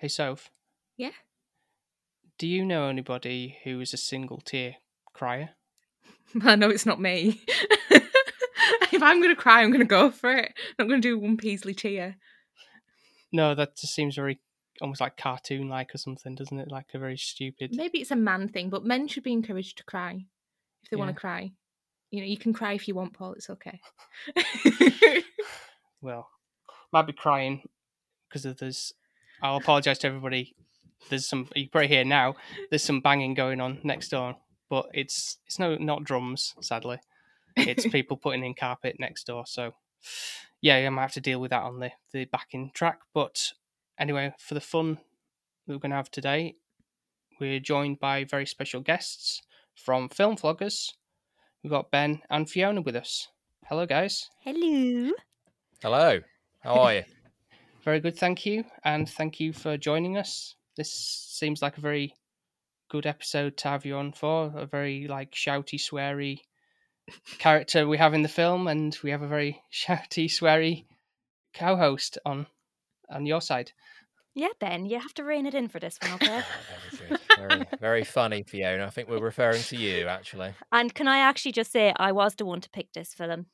Hey, Soph. Yeah? Do you know anybody who is a single tear crier? I know it's not me. if I'm going to cry, I'm going to go for it. I'm not going to do one Peasley tear. No, that just seems very almost like cartoon like or something, doesn't it? Like a very stupid. Maybe it's a man thing, but men should be encouraged to cry if they want to cry. You know, you can cry if you want, Paul. It's okay. Well, might be crying because of there's. I'll apologise to everybody. There's some. You can probably hear now. There's some banging going on next door, but it's it's no not drums, sadly. It's people putting in carpet next door. So, yeah, I might have to deal with that on the the backing track. But anyway, for the fun that we're going to have today, we're joined by very special guests from Film Vloggers. We've got Ben and Fiona with us. Hello, guys. Hello. Hello. How are you? Very good, thank you, and thank you for joining us. This seems like a very good episode to have you on for. A very like shouty, sweary character we have in the film, and we have a very shouty, sweary co-host on on your side. Yeah, Ben, you have to rein it in for this one, okay? Very good. Very, very funny, Fiona. I think we're referring to you, actually. and can I actually just say I was the one to pick this film.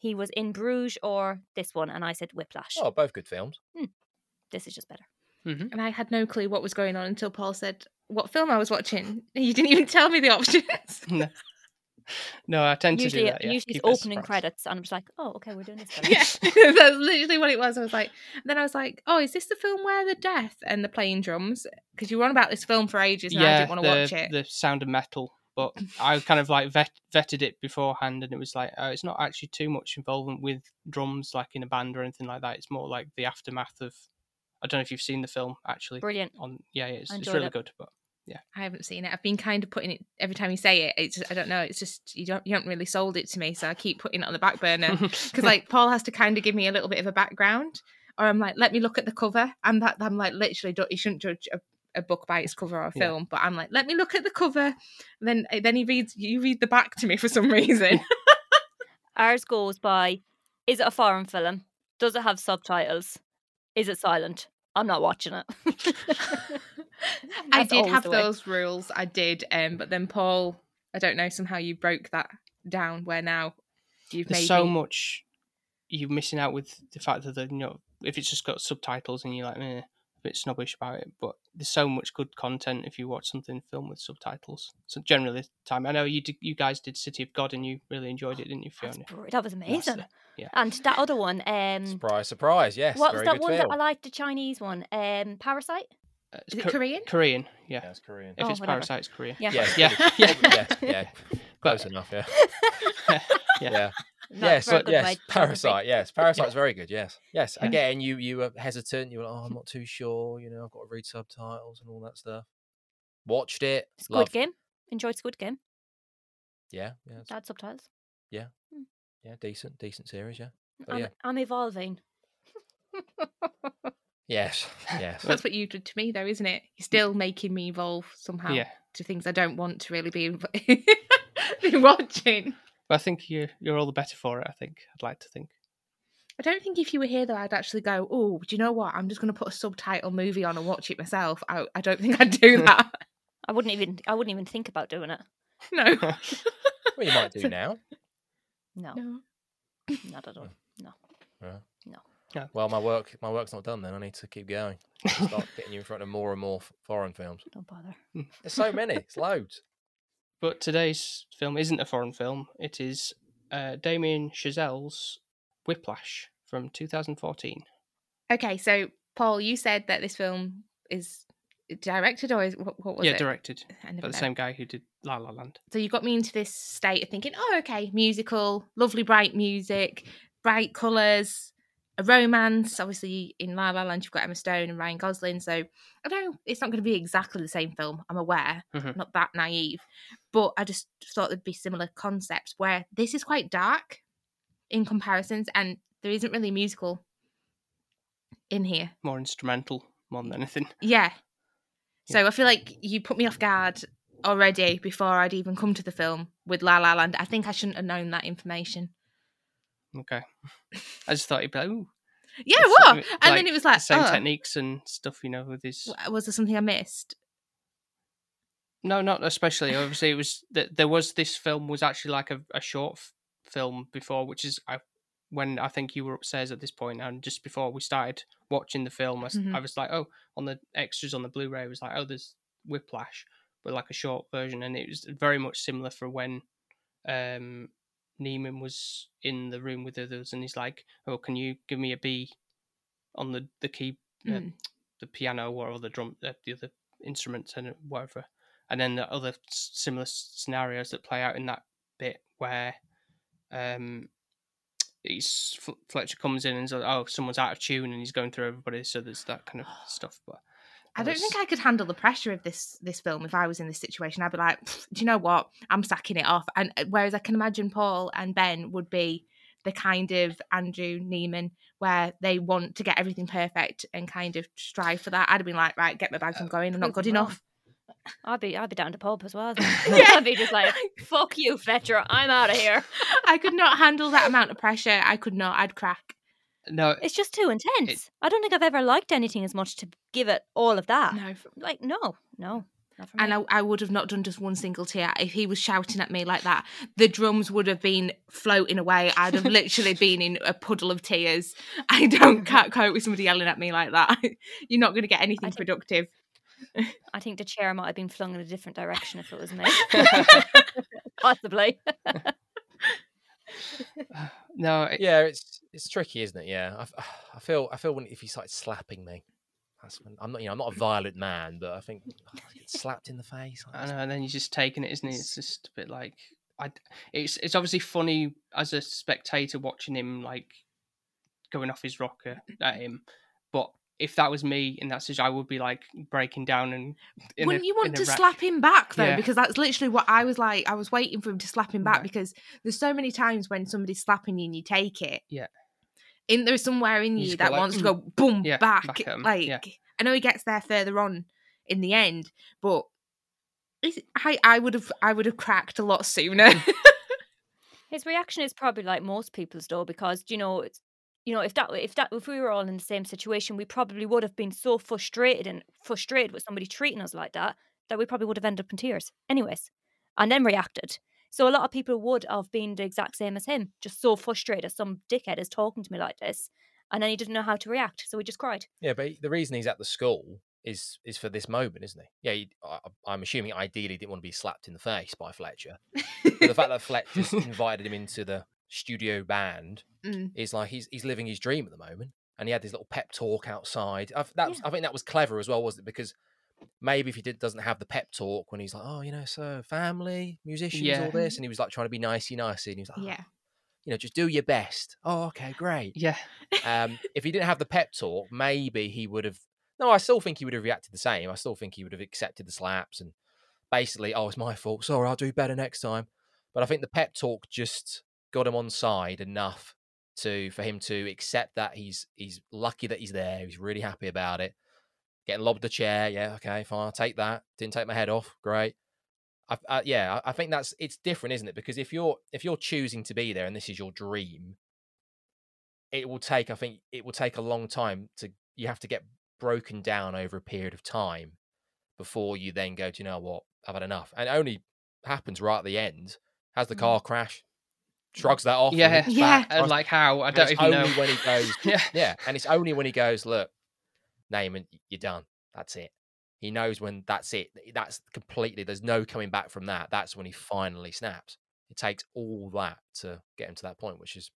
He was in Bruges or this one, and I said Whiplash. Oh, both good films. This is just better. hmm and I had no clue what was going on until Paul said what film I was watching. You didn't even tell me the options. No. no, I tend Usually, to do that. Yeah. usually Keep it's opening surprise. credits, and I'm just like, oh, okay, we're doing this. yeah, that's literally what it was. I was like, then I was like, oh, is this the film where the death and the playing drums? Because you were on about this film for ages, and I didn't want to watch it. The sound of metal, but I kind of like vet, vetted it beforehand, and it was like uh, it's not actually too much involvement with drums, like in a band or anything like that. It's more like the aftermath of. I don't know if you've seen the film actually. Brilliant. On yeah, it's, it's really it. good. But yeah. I haven't seen it. I've been kind of putting it every time you say it. It's I don't know. It's just you don't you haven't really sold it to me, so I keep putting it on the back burner because like Paul has to kind of give me a little bit of a background, or I'm like, let me look at the cover, and that I'm like, literally, don't, you shouldn't judge a, a book by its cover or a Yeah. film, but I'm like, let me look at the cover, and then then he reads you read the back to me for some reason. Ours goes by Is it a foreign film? Does it have subtitles? Is it silent? I'm not watching it. I did have those rules. I did, um, but then Paul, I don't know, somehow you broke that down. Where now you've there's made so much you're missing out with the fact that the, you know if it's just got subtitles and you're like eh, a bit snobbish about it. But there's so much good content if you watch something filmed with subtitles. So generally, the time I know you did, you guys did City of God and you really enjoyed it, didn't you, That's Fiona? br- that was amazing. it, yeah. And that other one, um, Surprise, surprise. Yes. what was that good one film. that I liked? The Chinese one, um, Parasite. Uh, Is it Kor- Korean? Korean, yeah. Yes, Korean. If Oh, it's whatever. Parasite, it's Korean. Yeah. yeah, Yeah, good. yeah. yes, yeah. Close enough, yeah. Yeah. Yeah. Not yes, for a but good yes, way- Parasite. Yes, Parasite's very good. Yes, yes. Yeah. Again, you you were hesitant. You were like, oh, I'm not too sure. You know, I've got to read subtitles and all that stuff. Watched it. Squid loved- Game. Enjoyed Squid Game. Yeah, yeah, it's- That subtitles. yeah. Hmm. Yeah, decent, decent series. Yeah. But I'm, yeah. I'm evolving. Yes, yes. That's what you did to me, though, isn't it? You're still making me evolve somehow Yeah. to things I don't want to really be, be watching. But I think you're you're all the better for it. I think I'd like to think. I don't think if you were here though, I'd actually go. Oh, do you know what? I'm just going to put a subtitle movie on and watch it myself. I, I don't think I'd do that. I wouldn't even. I wouldn't even think about doing it. no. Well, you might do now. No, no. not at all. Mm. Yeah. No. Yeah. Well, my work my work's not done. Then I need to keep going. Start getting you in front of more and more f- foreign films. Don't bother. Hmm. There's so many. It's loads. But today's film isn't a foreign film. It is uh, Damien Chazelle's Whiplash from 2014. Okay, so Paul, you said that this film is directed or is, what, what was yeah, it? directed I by the know. same guy who did La La Land. So you got me into this state of thinking, oh, okay, musical, lovely bright music, bright colours, a romance. Obviously, in La La Land, you've got Emma Stone and Ryan Gosling. So I know it's not going to be exactly the same film. I'm aware, Mhm. not that naive, but I just thought there'd be similar concepts where this is quite dark in comparisons, and there isn't really musical in here. More instrumental more than anything. Yeah. So I feel like you put me off guard already before I'd even come to the film with La La Land. I think I shouldn't have known that information. Okay. I just thought he'd be like, ooh, Yeah, what? like- And then it was the like, same oh, techniques and stuff, you know, with his. was there something I missed? No, not especially. Obviously, it was that there was this film was actually like a, a short f- film before, which is I when I think you were upstairs at this point, and just before we started watching the film, I, Mhm. I was like, oh, on the extras on the Blu-ray, it was like, oh, there's Whiplash, but like a short version, and it was very much similar for when um Neiman was in the room with others, and he's like, oh, can you give me a B on the the key uh, Mm. the piano or the drum, uh, the other instruments and whatever. And then the other similar scenarios that play out in that bit where um, he's Fletcher comes in and says, "Oh, someone's out of tune," and he's going through everybody. So there's that kind of stuff. But I don't think I could handle the pressure of this this film if I was in this situation. I'd be like, do you know what? I'm sacking it off. And uh, whereas I can imagine Paul and Ben would be the kind of Andrew Neiman where they want to get everything perfect and kind of strive for that. I'd have been like, right, get my bags, I'm going. I'm not good enough. I'd be I'd be down to pulp as well. Yeah. I'd be just like, fuck you, Fletcher. I'm out of here. I could not handle that amount of pressure. I could not. I'd crack. No, It's just too intense. I don't think I've ever liked anything as much to give it all of that. No. Like no, no. And. I, I would have not done just one single tear if he was shouting at me like that. The drums would have been floating away. I'd have literally been in a puddle of tears. I don't can't cope with somebody yelling at me like that. You're not going to get anything think- productive. I think the chair might have been flung in a different direction if it was me. Possibly. No, it- Yeah, it's it's tricky, isn't it? Yeah, I feel I feel when if he started slapping me, that's when I'm not you know I'm not a violent man, but I think oh, get slapped in the face. I know. And then you're just taking it, isn't it? It's just a bit like I. It's it's obviously funny as a spectator watching him like going off his rocker at him, but if that was me in that situation, I would be like breaking down and. in Wouldn't you want a to wreck. slap him back though? Yeah. Because that's literally what I was like. I was waiting for him to slap him back Right. because there's so many times when somebody's slapping you and you take it. Yeah. In there's somewhere in You you, just go that like, wants to mm-hmm. go boom Yeah, back. back Like yeah. I know he gets there further on in the end, but it's- I I would have I would have cracked a lot sooner. His reaction is probably like most people's though, because you know, it's you know, if that if that if we were all in the same situation, we probably would have been so frustrated and frustrated with somebody treating us like that that we probably would have ended up in tears, anyways, and then reacted. So a lot of people would have been the exact same as him, just so frustrated. Some dickhead is talking to me like this, and then he didn't know how to react, so he just cried. Yeah, but the reason he's at the school is is for this moment, isn't he? Yeah, he, I, I'm assuming ideally didn't want to be slapped in the face by Fletcher. The fact that Fletcher's invited him into the studio band Mm. is like he's he's living his dream at the moment, and he had this little pep talk outside. I, that was, I think that was clever as well, wasn't it? Because maybe if he did, doesn't have the pep talk when he's like, oh, you know, so family, musicians, Yeah. all this, and he was like trying to be nicey nicey, and he was like, "Oh, yeah. you know, just do your best. Oh, okay, great. Yeah, Um, if he didn't have the pep talk, maybe he would have. No, I still think he would have reacted the same. I still think he would have accepted the slaps and basically, oh, it's my fault. Sorry, I'll do better next time. But I think the pep talk just got him on side enough to for him to accept that he's he's lucky that he's there. He's really happy about it. Getting lobbed the chair, yeah, okay, fine, I'll take that. Didn't take my head off, great. I, I, yeah, I think that's it's different, isn't it? Because if you're if you're choosing to be there and this is your dream, it will take i think it will take a long time to you have to get broken down over a period of time before you then go do you know what i've had enough and it only happens right at the end has the Mm. car crash shrugs that off yeah, looks Yeah. back, And like how? I and don't it's even only know. when he goes yeah, yeah. And it's only when he goes look name and you're done. That's it. He knows when that's it. That's completely there's no coming back from that. That's when he finally snaps. It takes all that to get him to that point which is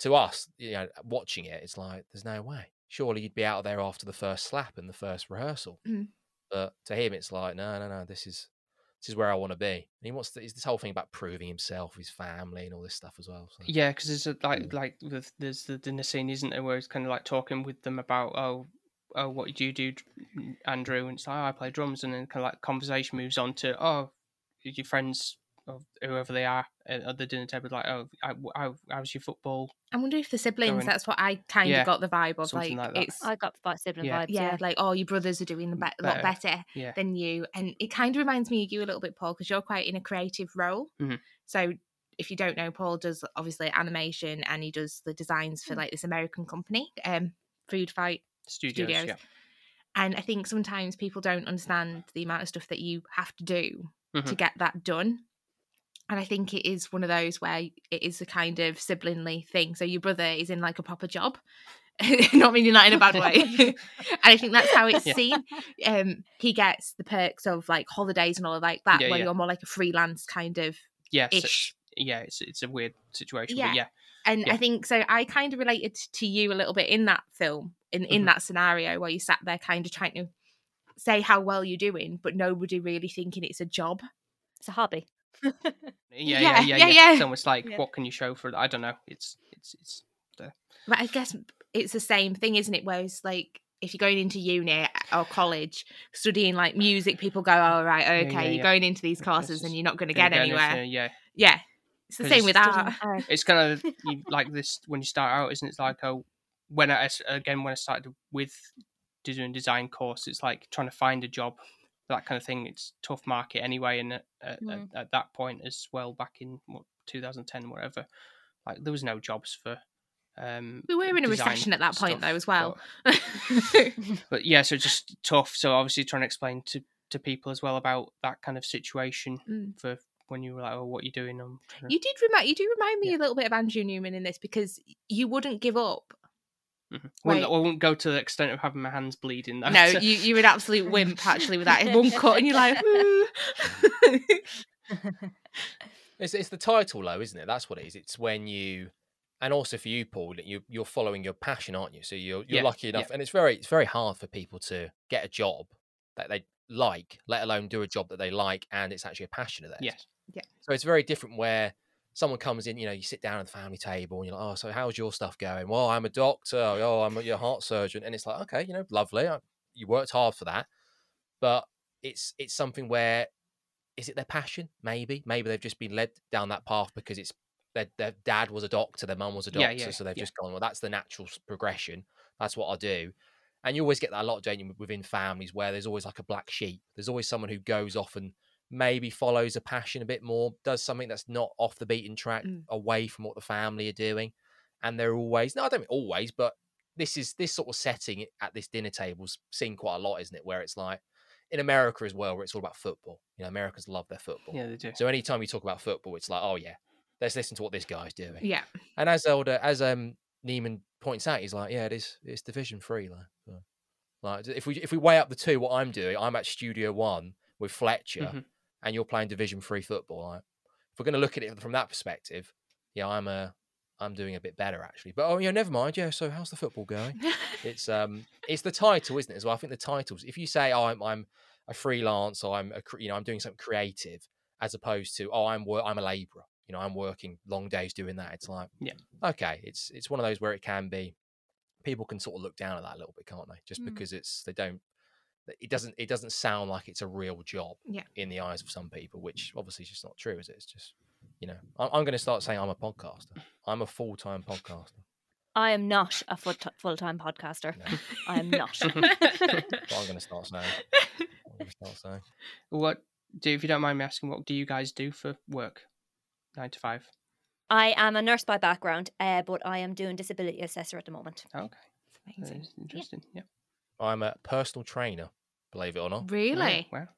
to us you know watching it it's like there's no way. Surely you'd be out of there after the first slap and the first rehearsal. Mm. But to him, it's like, no, no, no. This is this is where I want to be. And he wants to, this whole thing about proving himself, his family, and all this stuff as well. So. Yeah, because there's a, like like with, there's the dinner scene, isn't there, where he's kind of like talking with them about oh oh what do you do, Andrew? And it's like oh, I play drums, and then kind of like conversation moves on to oh your friends or whoever they are at the dinner table, like oh I, how, how's your football? I wonder if the siblings. Going- That's what I kind Yeah, of got the vibe of. something Like, like that. it's I got about sibling Yeah. vibes. yeah, Yeah. like oh your brothers are doing a be- lot Better. better Yeah, than you, and it kind of reminds me of you a little bit, Paul, because you're quite in a creative role. Mhm. So if you don't know, Paul does obviously animation and he does the designs for like this American company, um, Food Fight studios. Studios. Yeah, And I think sometimes people don't understand the amount of stuff that you have to do to Mhm. get that done. And I think it is one of those where it is a kind of siblingly thing. So your brother is in like a proper job, not meaning that in a bad way. and I think that's how it's Yeah. seen. Um, he gets the perks of like holidays and all like that, Yeah, where yeah. you're more like a freelance kind of yeah, so- yeah. It's it's a weird situation, Yeah. but yeah, And. I think so. I kind of related to you a little bit in that film, in in Mhm. that scenario where you sat there, kind of trying to say how well you're doing, but nobody really thinking it's a job. It's a hobby. yeah, Yeah, yeah, yeah, yeah, yeah. yeah. It's almost like Yeah. what can you show for? I don't know. It's it's it's But I guess it's the same thing, isn't it? Whereas like if you're going into uni or college studying like music, people go, "Oh right, okay, yeah, you're going into these courses and you're not going to get anywhere." Yeah, Yeah, it's the same with art. it's kind of you, like this when you start out, isn't it? It's like oh, when I again when I started with doing design course, it's like trying to find a job, that kind of thing. It's tough market anyway, and at, Mm. at, at that point as well, back in what 2010, whatever, like there was no jobs for. Um, We were in a recession at that point, though, as well. but- but yeah, so just tough. So obviously trying to explain to to people as well about that kind of situation Mm. for when you were like, oh, what are you doing? I'm. You did remind you do remind me Yeah. a little bit of Andrew Newman in this because you wouldn't give up. Mhm. I won't- I won't go to the extent of having my hands bleeding. Though. No, so- you you're an absolute wimp actually with that one cut, and you're like, It's, it's the title, though, isn't it? That's what it is. It's when you, and also for you, Paul, that you you're following your passion, aren't you? So you're you're Yeah, lucky yeah. enough, and it's very it's very hard for people to get a job that they like, let alone do a job that they like, and it's actually a passion of theirs. yes. Yeah. So it's very different where someone comes in, you know, you sit down at the family table and you're like, oh, so how's your stuff going? Well, I'm a doctor. Oh, I'm a your heart surgeon, and it's like, okay, you know, lovely. I- You worked hard for that, but it's it's something where is it their passion? Maybe, maybe they've just been led down that path because it's their their dad was a doctor, their mum was a doctor, yeah, so they've yeah. just gone. Well, that's the natural progression. That's what I do. And you always get that a lot, don't you, within families where there's always like a black sheep. There's always someone who goes off and maybe follows a passion a bit more, does something that's not off the beaten track, Mm. away from what the family are doing. And they're always, no, I don't mean always, but this is this sort of setting at this dinner table's seen quite a lot, isn't it? Where it's like in America as well, where it's all about football. You know, Americans love their football. Yeah, they do. So anytime you talk about football, it's like, oh yeah, let's listen to what this guy's doing. yeah, And as elder as um Neiman points out, he's like, yeah, it is it's division three, like, so, like if we if we weigh up the two, what I'm doing, I'm at Studio One with Fletcher, Mhm. And you're playing Division Three football. Like, if we're going to look at it from that perspective, yeah, I'm a I'm doing a bit better actually. But oh yeah, never mind. Yeah, so how's the football going? it's um it's the title, isn't it? As well, I think the titles. If you say, oh, I'm I'm a freelance, or I'm a you know I'm doing something creative, as opposed to oh I'm wor- I'm a labourer. You know, I'm working long days doing that. It's like Yeah. okay, it's it's one of those where it can be people can sort of look down at that a little bit, can't they? Just Mm. because it's they don't it doesn't it doesn't sound like it's a real job Yeah. in the eyes of some people, which obviously is just not true, is it? It's just you know I'm, I'm going to start saying I'm a podcaster. I'm a full time podcaster. I am not a full time podcaster. No, I am not. what I'm going to start saying. I'm start saying. What do if you don't mind me asking? What do you guys do for work? Nine to five. I am a nurse by background, uh, but I am doing disability assessor at the moment. Okay, Amazing. that's interesting. Yeah. I'm a personal trainer, believe it or not. Really? Wow.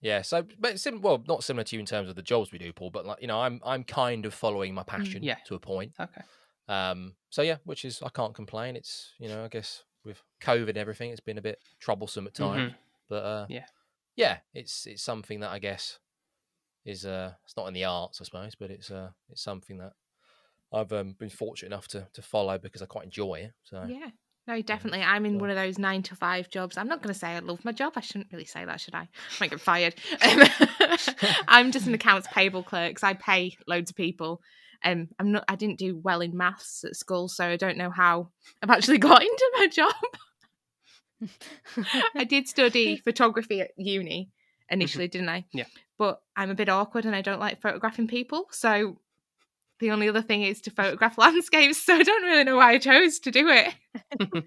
Yeah, so but sim- well, not similar to you in terms of the jobs we do, Paul, but like you know, I'm I'm kind of following my passion Yeah. to a point. Okay. Um, so yeah, which is I can't complain. It's you know I guess with COVID and everything, it's been a bit troublesome at times, but uh, Yeah. yeah, it's it's something that I guess is uh it's not in the arts I suppose, but it's uh it's something that I've um, been fortunate enough to to follow because I quite enjoy it. So Yeah. No, definitely. I'm in one of those nine to five jobs. I'm not going to say I love my job. I shouldn't really say that, should I? I might get fired. Um, I'm just an accounts payable clerk. 'cause I pay loads of people. Um, I'm not. I didn't do well in maths at school, so I don't know how I've actually got into my job. I did study photography at uni initially, didn't I? Yeah. But I'm a bit awkward and I don't like photographing people. So the only other thing is to photograph landscapes. So I don't really know why I chose to do it.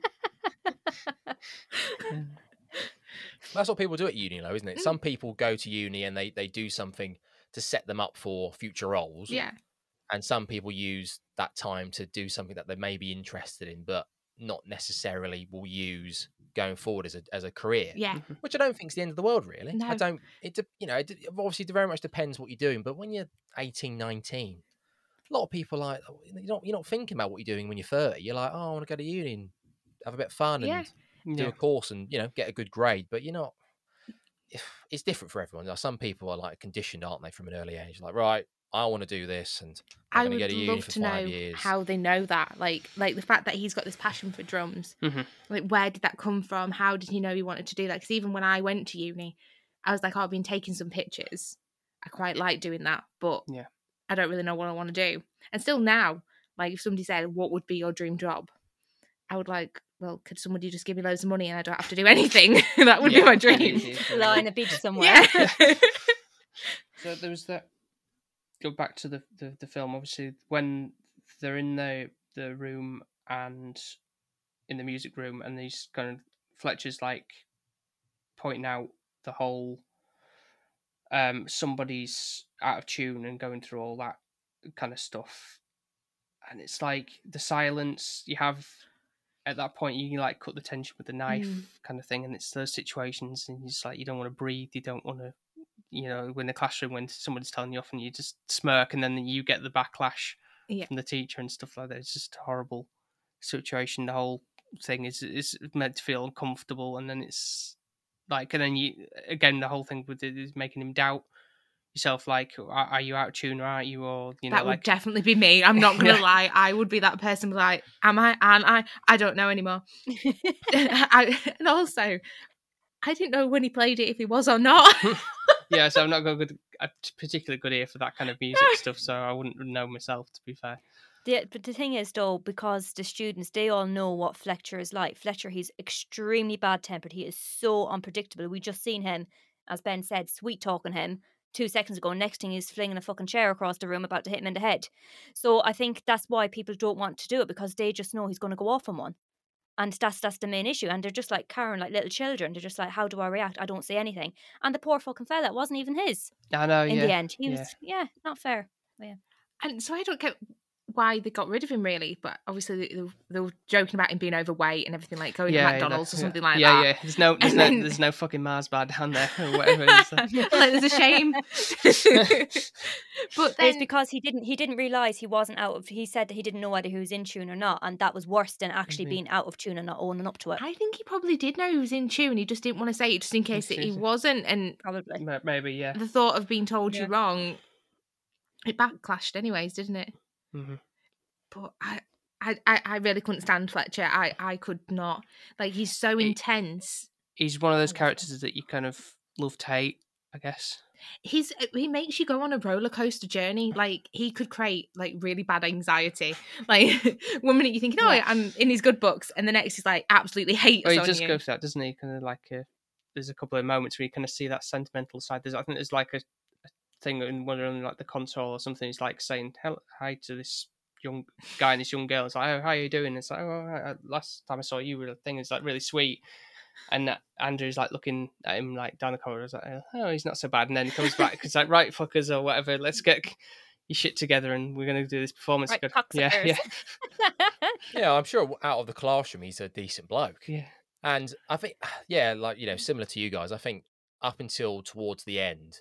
That's what people do at uni, though, isn't it? Mm. Some people go to uni and they they do something to set them up for future roles. Yeah. and some people use that time to do something that they may be interested in but not necessarily will use going forward as a as a career Yeah. which i don't think is the end of the world really i don't it you know it obviously very much depends what you're doing but when you're 18 19 a lot of people like oh, you're not you're not thinking about what you're doing when you're 30 you're like oh i want to go to uni and have a bit of fun and Yeah. do Yeah. a course and you know get a good grade but you're not it's different for everyone Like, some people are like conditioned aren't they from an early age like right i want to do this and I'm I would go to uni love for to know five years. how they know that. Like, like the fact that he's got this passion for drums. Mhm. Like, where did that come from? How did he know he wanted to do that? Because even when I went to uni, I was like, oh, I've been taking some pictures. I quite like doing that, but Yeah. I don't really know what I want to do. And still now, like, if somebody said, "What would be your dream job?" I would like, well, could somebody just give me loads of money and I don't have to do anything? that would Yeah. be my dream. Lie on a beach somewhere. Yeah. So there was that. Go back to the, the, the film. Obviously, when they're in the the room and in the music room, and he's kind of Fletcher's like pointing out the whole um somebody's out of tune and going through all that kind of stuff, and it's like the silence you have at that point. You can like cut the tension with the knife, Mm. kind of thing, and it's those situations, and it's like you don't want to breathe, you don't want to you know, in the classroom when somebody's telling you off and you just smirk and then you get the backlash Yeah. from the teacher and stuff like that. It's just a horrible situation. The whole thing is is meant to feel uncomfortable and then it's like and then you again the whole thing with it is making him doubt yourself like are, are you out of tune or aren't you or you know that would like definitely be me. I'm not gonna lie. I would be that person. Like, am I? Am I? I don't know anymore. I, and also, I didn't know when he played it if he was or not. yeah so I'm not got good a particularly good ear for that kind of music stuff so I wouldn't know myself to be fair. The, but the thing is, though, because the students they all know what Fletcher is like. Fletcher, he's extremely bad tempered. He is so unpredictable. We just seen him, as Ben said, sweet talking him two seconds ago. Next thing, he's flinging a fucking chair across the room, about to hit him in the head. So I think that's why people don't want to do it because they just know he's going to go off on one, and that's that's the main issue. And they're just like Karen, like little children. They're just like, how do I react? I don't say anything. And the poor fucking fella, it wasn't even his I know in yeah. the end. He yeah. was, yeah, not fair. Yeah. and so I don't get why they got rid of him really. But obviously, they, they, were- joking about him being overweight and everything, like going yeah, to McDonald's that's- or something like yeah, that. Yeah, There's no, there's And no, then- there's no fucking Mars bar down there or whatever. It is. like, there's a shame. but It's because he didn't he didn't realize he wasn't out of he said that he didn't know whether he was in tune or not and that was worse than actually Mhm. being out of tune and not owning up to it I think he probably did know he was in tune. He just didn't want to say it, just in case that he wasn't. And probably Maybe, yeah. the thought of being told Yeah. you're wrong, it backclashed, anyways, didn't it? Mhm. But I, I, I, really couldn't stand Fletcher. I, I could not. Like he's so He- intense. He's one of those I love him. characters that you kind of love to hate, I guess. He's uh, he makes you go on a roller coaster journey. Like he could create like really bad anxiety. Like one minute you're thinking, oh, Yeah. I'm in his good books, and the next he's like absolutely hates Well, he just you. goes that, doesn't he? Kind of like a, there's a couple of moments where you kind of see that sentimental side. There's, I think there's like a, a thing in one of like the console or something. He's like saying "Hel- hi to this young guy and this young girl. It's like, oh, how are you doing? It's like, oh, all right, last time I saw you, were the thing is like really sweet. And Andrew's like looking at him like down the corridor. He's like, oh, he's not so bad. And then he comes back. He's like, right, fuckers or whatever. Let's get your shit together and we're gonna do this performance. Right, Good. Yeah, yeah, Yeah, I'm sure out of the classroom he's a decent bloke. yeah. And I think, yeah, like, you know, similar to you guys, I think up until towards the end,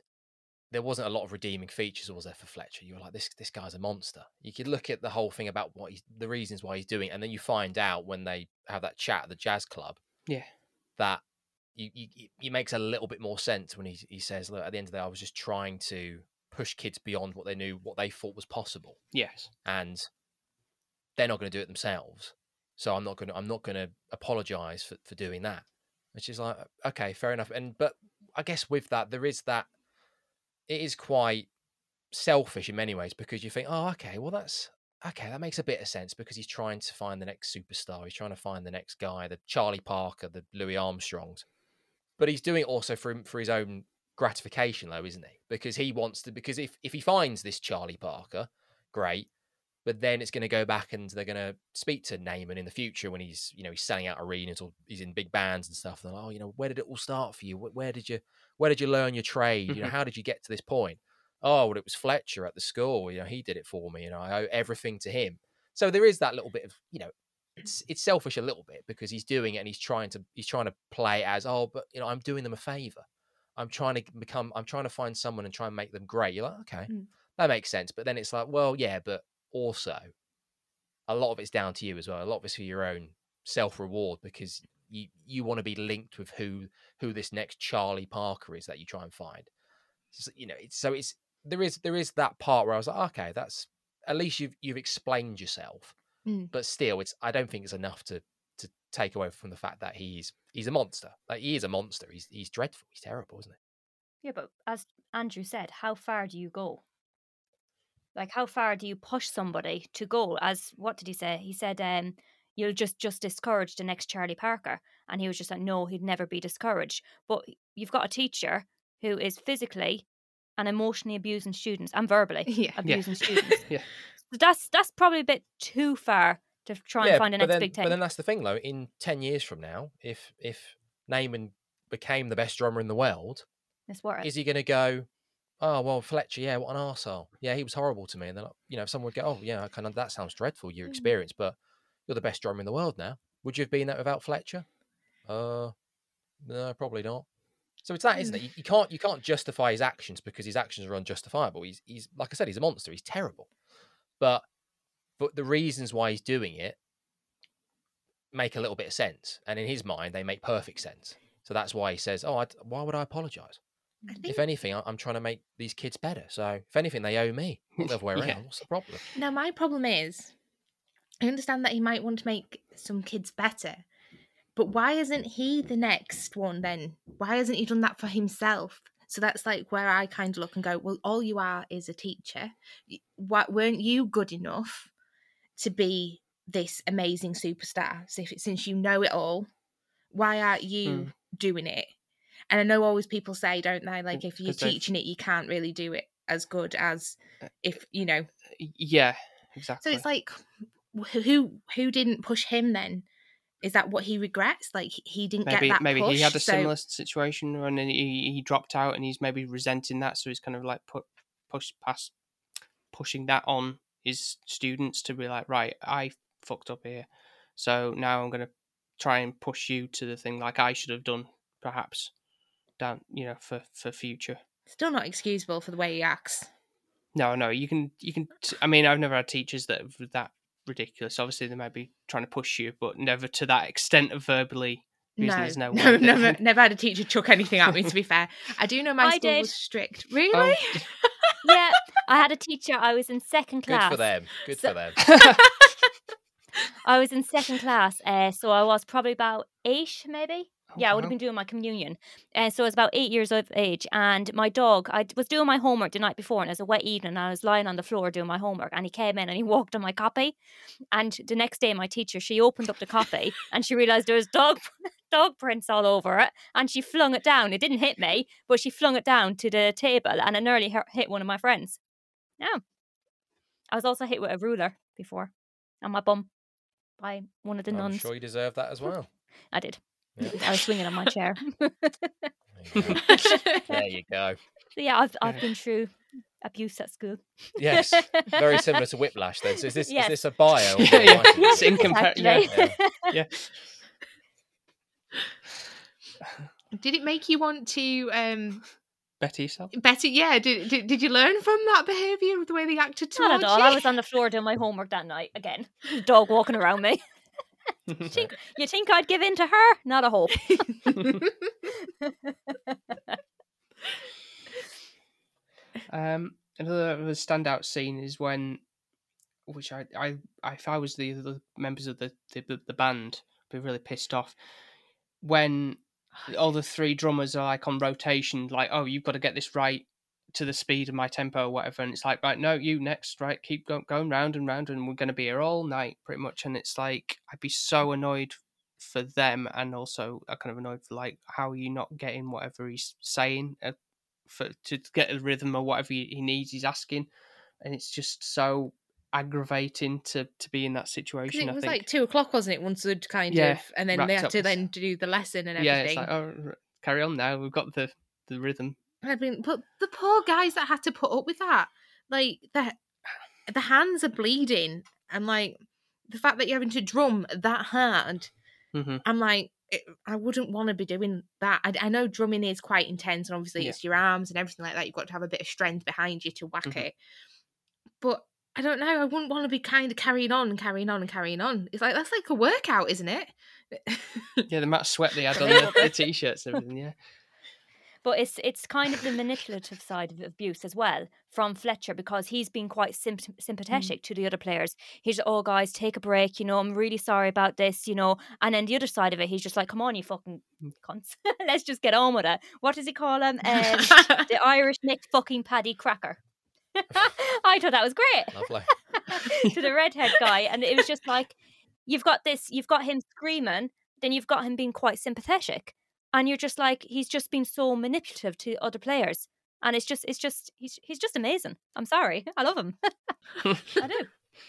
there wasn't a lot of redeeming features, was there, for Fletcher? You were like, this this guy's a monster. You could look at the whole thing about what he's, the reasons why he's doing, it, and then you find out when they have that chat at the jazz club Yeah. that you, you it- makes a little bit more sense when he he says, look, at the end of the day, I was just trying to push kids beyond what they knew, what they thought was possible, Yes. and they're not going to do it themselves. so I'm not gonna I'm not gonna apologize for for doing that. Which is like okay, fair enough. And but I guess with that there is that it is quite selfish in many ways because you think, oh, okay, well that's okay, that makes a bit of sense because he's trying to find the next superstar. He's trying to find the next guy, the Charlie Parker, the Louis Armstrongs. But he's doing it also for him, for his own gratification, though, isn't he? Because he wants to. Because if if he finds this Charlie Parker, great. But then it's going to go back and they're going to speak to Neiman in the future when he's, you know, he's selling out arenas or he's in big bands and stuff. And they're like, oh, you know, where did it all start for you? Where did you, where did you learn your trade? You know, how did you get to this point? oh, well, it was Fletcher at the school. You know, he did it for me. You know, I owe everything to him. So there is that little bit of, you know, it's it's selfish a little bit because he's doing it and he's trying to he's trying to play as oh, but you know, I'm doing them a favor. I'm trying to become. I'm trying to find someone and try and make them great. You're like, okay, Mm. that makes sense. But then it's like, well, yeah, but also, a lot of it's down to you as well. A lot of it's for your own self reward because you you want to be linked with who who this next Charlie Parker is that you try and find. So, you know, it's so it's there is there is that part where I was like, okay, that's at least you've you've explained yourself. Mm. But still, it's I don't think it's enough to to take away from the fact that he's he's a monster. Like he is a monster. He's he's dreadful. He's terrible, isn't he? Yeah, but as Andrew said, how far do you go? Like, how far do you push somebody to go? As what did he say? He said, um, "You'll just just discourage the next Charlie Parker," and he was just like, "No, he'd never be discouraged." But you've got a teacher who is physically and emotionally abusing students and verbally Yeah. abusing students. Yeah. So that's that's probably a bit too far to try and find the but next then, big thing. But then that's the thing, though. In ten years from now, if if Neiman became the best drummer in the world, it's worth it. is he going to go? Oh well, Fletcher, yeah, what an arsehole. Yeah, he was horrible to me. And then, you know, if someone would go, oh yeah, kind of that sounds dreadful. Your Mm. experience, but you're the best drummer in the world now. Would you have been that without Fletcher? Uh, no, probably not. So it's that, isn't it? You, you can't you can't justify his actions because his actions are unjustifiable. He's he's like I said, he's a monster. He's terrible. But but the reasons why he's doing it make a little bit of sense, and in his mind, they make perfect sense. So that's why he says, "Oh, I'd, why would I apologize? Think If anything, I'm trying to make these kids better. So if anything, they owe me. Not the other way around. Yeah. What's the problem? Now, my problem is, I understand that he might want to make some kids better, but why isn't he the next one then? Why hasn't he done that for himself? So that's like where I kind of look and go, well, all you are is a teacher. Why weren't you good enough to be this amazing superstar? So if, since you know it all, why aren't you Mm. doing it? And I know always people say, don't they? Like if you're teaching it, you can't really do it as good as Uh, if you know Yeah, so it's like, who who didn't push him then? Is that what he regrets? Like he didn't maybe get that maybe push. he had a so- similar situation and then he, he dropped out and he's maybe resenting that so he's kind of like put push past pushing that on his students to be like right i fucked up here so now i'm going to try and push you to the thing like i should have done perhaps down you know for for future Still not excusable for the way he acts. no no you can you can t- i mean i've never had teachers that are that ridiculous obviously they might be trying to push you but never to that extent of verbally No, no, no, never, never had a teacher chuck anything at me. To be fair, I do know my I school did. was strict. Really? Oh, yeah, I had a teacher. I was in second class. Good class. for them. Good So- for them. I was in second class, uh, so I was probably about eight, maybe. Oh, yeah, I would have been doing my communion. And so I was about eight years of age. And my dog, I was doing my homework the night before, and it was a wet evening. And I was lying on the floor doing my homework, and he came in and he walked on my copy. And the next day, my teacher, she opened up the copy and she realized there was dog dog prints all over it, and she flung it down. It didn't hit me, but she flung it down to the table, and it nearly hit one of my friends. Yeah, I was also hit with a ruler before on my bum by one of the I'm nuns. sure you deserve that as well. I did. Yeah. I was swinging on my chair. There you go. There you go. So yeah, I've I've been through abuse at school. Yes, very similar to Whiplash. Then, so is this Yes. is this a bio? or Yeah, yeah. It's in compar- yeah. Exactly. Did it make you want to um better yourself better? Yeah. Did, did did you learn from that behaviour, the way they acted towards Not at all. you? I was on the floor doing my homework that night again. Dog walking around me. think, you think I'd give in to her? Not a hope. Um, another other standout scene is when which I, I, I if I was the other members of the the, the band, I'd be really pissed off when all the three drummers are like on rotation, like, oh, you've got to get this right to the speed of my tempo or whatever. And it's like, right, no, you next, right, keep go- going round and round, and we're going to be here all night pretty much. And it's like, I'd be so annoyed for them, and also I kind of annoyed for like, how are you not getting whatever he's saying uh, for to get a rhythm or whatever he, needs, he's asking. And it's just so aggravating to to be in that situation. it was like two o'clock, wasn't it? Once they'd kind Yeah, of, and then they had to then do the lesson and yeah, everything. it's like, oh, carry on now. We've got the the rhythm. I mean, but the poor guys that had to put up with that, like the the hands are bleeding, and like the fact that you're having to drum that hard, hmm I'm like, it, I wouldn't want to be doing that. I, I know drumming is quite intense, and obviously Yeah. it's your arms and everything like that. You've got to have a bit of strength behind you to whack Mhm. it. But I don't know. I wouldn't want to be kind of carrying on and carrying on and carrying on. It's like that's like a workout, isn't it? Yeah, the amount of sweat they had on the, the t-shirts and everything. Yeah, But it's it's kind of the manipulative side of abuse as well from Fletcher because he's been quite symp- sympathetic to the other players. He's oh guys, take a break. You know, I'm really sorry about this. You know, and then the other side of it, he's just like, come on, you fucking cunts, let's just get on with it. What does he call him? Um, the Irish Nick fucking Paddy Cracker. I thought that was great Lovely. to the redhead guy, and it was just like, you've got this, you've got him screaming, then you've got him being quite sympathetic, and you're just like, he's just been so manipulative to other players, and it's just, it's just, he's he's just amazing. I'm sorry, I love him. I do.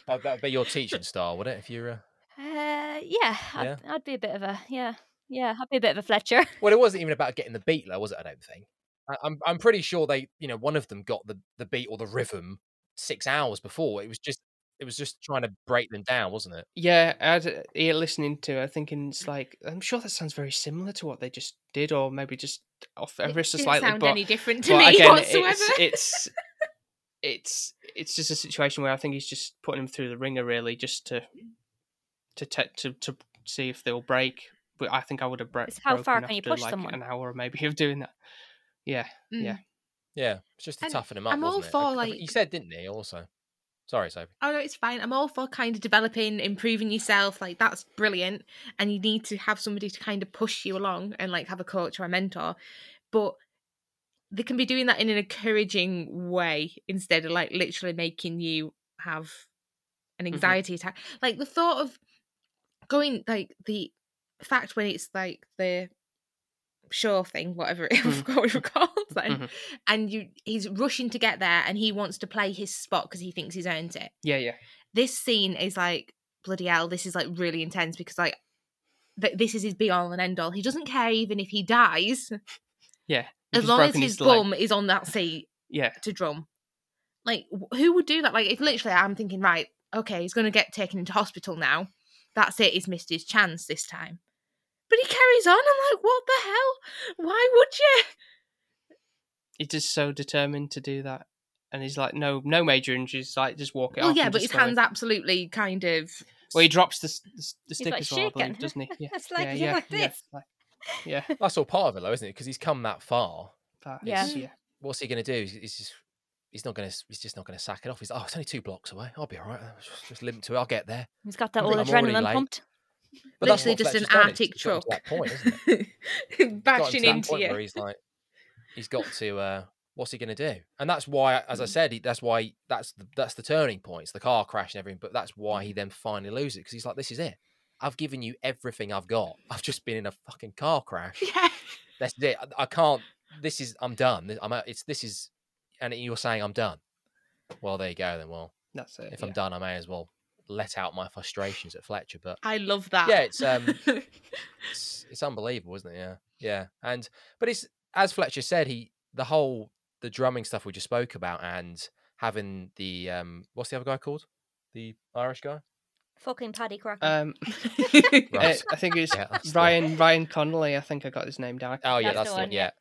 That would be your teaching style, would it? If you're. Uh... Uh, yeah, I'd, I'd be a bit of a yeah, yeah, I'd be a bit of a Fletcher. Well, it wasn't even about getting the beat, though, was it? I don't think. I, I'm I'm pretty sure they, you know, one of them got the the beat or the rhythm six hours before. It was just it was just trying to break them down, wasn't it? yeah. I ear listening to, it, thinking it's like I'm sure that sounds very similar to what they just did, or maybe just off ever so slightly. sound but any different to me again, whatsoever. it's it's it's it's just a situation where I think he's just putting him through the ringer, really, just to to te- to to see if they'll break. But I think I would have bre- It's how far can you push like someone? an hour maybe of doing that. Yeah, Mm. yeah. Yeah, it's just to And toughen him up. I'm all it? for, I- I- like- you said, didn't he? Also, sorry, Sophie. Oh no, it's fine. I'm all for kind of developing, improving yourself. Like that's brilliant, and you need to have somebody to kind of push you along and like have a coach or a mentor. But they can be doing that in an encouraging way instead of like literally making you have an mm-hmm. anxiety attack. Like the thought of going like the fact when it's like the show thing, whatever it, I forgot what was called then, Mhm. and you he's rushing to get there and he wants to play his spot because he thinks he's earned it Yeah, yeah. this scene is like bloody hell this is like really intense because like th- this is his be all and end all he doesn't care even if he dies Yeah. as long as his leg. bum is on that seat Yeah. to drum like who would do that like if literally i'm thinking right okay he's going to get taken into hospital now that's it he's missed his chance this time but he carries on i'm like what the hell why would you He's just so determined to do that. And he's like, no, no major injuries. Like, just walk it well off. yeah but his go in. hands absolutely kind of Well, he drops the the, the stick like, as well, I believe, doesn't he? Yeah. It's like, yeah, yeah, like yeah, this. like- yeah. That's all part of it, though, isn't it? Because he's come that far. That Yeah. is- yeah. What's he going to do? He's, he's just he's not going to he's just not going to sack it off. He's oh, it's only two blocks away. I'll be all right. Just, just limp to it. I'll get there. He's got that all think I'm adrenaline pumped. But literally just an done. arctic It's got him to truck point, isn't it? Got him to bashing into you where he's like, he's got to. uh What's he going to do? And that's why, as Mm. I said, that's why that's the, that's the turning point. It's the car crash and everything. But that's why he then finally loses it because he's like, "This is it. I've given you everything I've got. I've just been in a fucking car crash. yeah That's it. I, I can't. This is. I'm done. I'm. It's. This is. And you're saying I'm done. Well, there you go. Then. Well, That's it. if yeah. I'm done, I may as well let out my frustrations at Fletcher. But I love that. Yeah, it's, um, it's it's unbelievable, isn't it? Yeah, yeah. And but it's as Fletcher said, he the whole the drumming stuff we just spoke about and having the um what's the other guy called? The Irish guy? Fucking Paddy Cracker. Um, Right. I think it's Yeah, that's the. Ryan Ryan Connolly. I think I got his name down. Oh yeah, That's that's, the the one. one, yeah.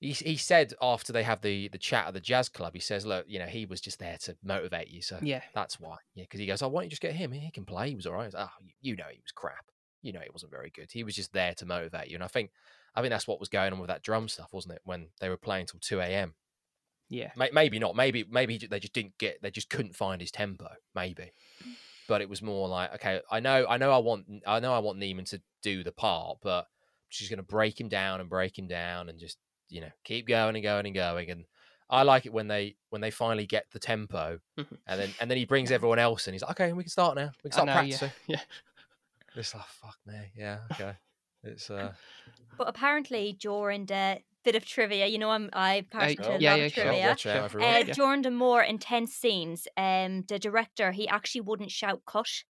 He he said after they have the the chat at the jazz club, he says, "Look, you know, he was just there to motivate you, so Yeah. that's why." Yeah, because he goes, "Oh, why don't you just get him? He can play. He was all right." Oh, you, you know, he was crap. You know, he wasn't very good. He was just there to motivate you, and I think I think that's what was going on with that drum stuff, wasn't it? When they were playing till two a.m. Yeah. Maybe not. Maybe maybe they just didn't get. They just couldn't find his tempo. Maybe, but it was more like, okay, I know, I know, I want, I know, I want Neiman to do the part, but she's going to break him down and break him down and just you know keep going and going and going. And I like it when they when they finally get the tempo, Mhm. and then and then he brings everyone else in. He's like, okay, we can start now. We can start know, yeah, practicing. Yeah. It's like fuck me, yeah, okay. It's uh, But apparently during the bit of trivia, you know, I'm I passionate oh, a yeah, lot yeah, of sure, trivia. Sure. Uh, Yeah. During the more intense scenes, um, the director he actually wouldn't shout cut,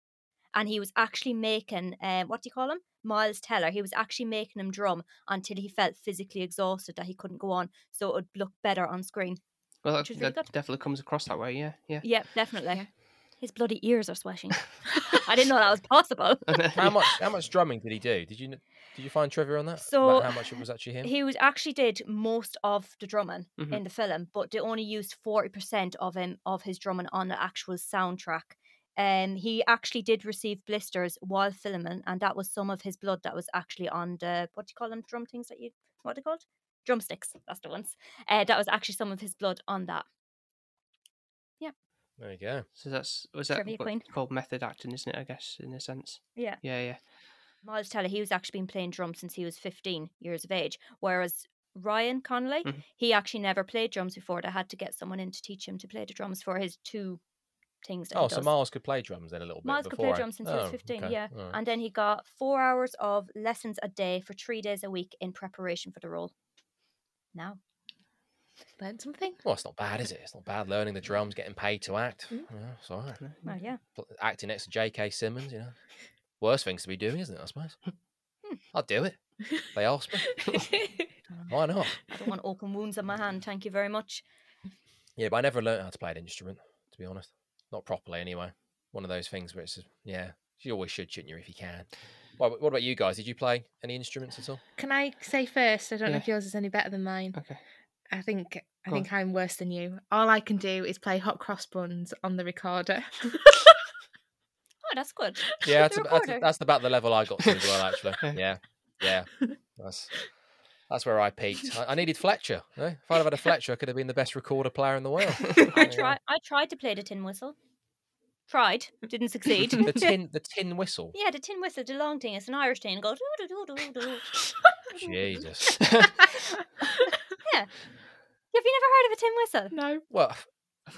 and he was actually making um, what do you call him, Miles Teller. He was actually making him drum until he felt physically exhausted that he couldn't go on, so it would look better on screen. Well, that, really that definitely comes across that way. Yeah. Yeah. Yeah, definitely. Yeah. His bloody ears are sweating. I didn't know that was possible. how much how much drumming did he do? Did you did you find trivia on that? So, About how much it was actually him? He was actually did most of the drumming Mhm. in the film, but they only used forty percent of him of his drumming on the actual soundtrack. Um, he actually did receive blisters while filming, and that was some of his blood that was actually on the what do you call them drum things that you what are they called drumsticks? That's the ones. Uh, that was actually some of his blood on that. Yeah. There you go. So that's was that what- called method acting, isn't it? I guess in a sense. Yeah. Yeah. Yeah. Miles Teller, he was actually been playing drums since he was 15 years of age, whereas Ryan Connolly, Mhm. he actually never played drums before. They had to get someone in to teach him to play the drums for his two things. Oh, he so does. Miles could play drums then a little bit. Miles could play before, eh? drums since he was Oh, 15, okay, yeah. alright. And then he got four hours of lessons a day for three days a week in preparation for the role. Now, Learn something. Well, it's not bad, is it? It's not bad learning the drums, getting paid to act. Mm. Yeah, it's all right. well, yeah. Acting next to J.K. Simmons, you know. Worst things to be doing, isn't it? I suppose. I'd do it. They asked me. Why not? I don't want open wounds on my hand. Thank you very much. Yeah, but I never learned how to play an instrument, to be honest. Not properly, anyway. One of those things where it's just, yeah, you always should, shouldn't you, if you can. What, what about you guys? Did you play any instruments at all? Can I say first? I don't know if yours is any better than mine. Okay. I think I Go on. think I'm worse than you. All I can do is play hot cross buns on the recorder. Oh, that's good. Yeah, that's, ab- that's, recorder. that's about the level I got to as well, actually. Yeah, yeah. That's that's where I peaked. I, I needed Fletcher. eh? If I'd have had a Fletcher, I could have been the best recorder player in the world. I tried. I tried to play the tin whistle. Tried, didn't succeed. The tin, the tin whistle. yeah, the tin whistle, the long thing. It's an Irish thing. It goes. doo doo doo doo doo. Jesus. Yeah. Have you never heard of a tin whistle? no. Well,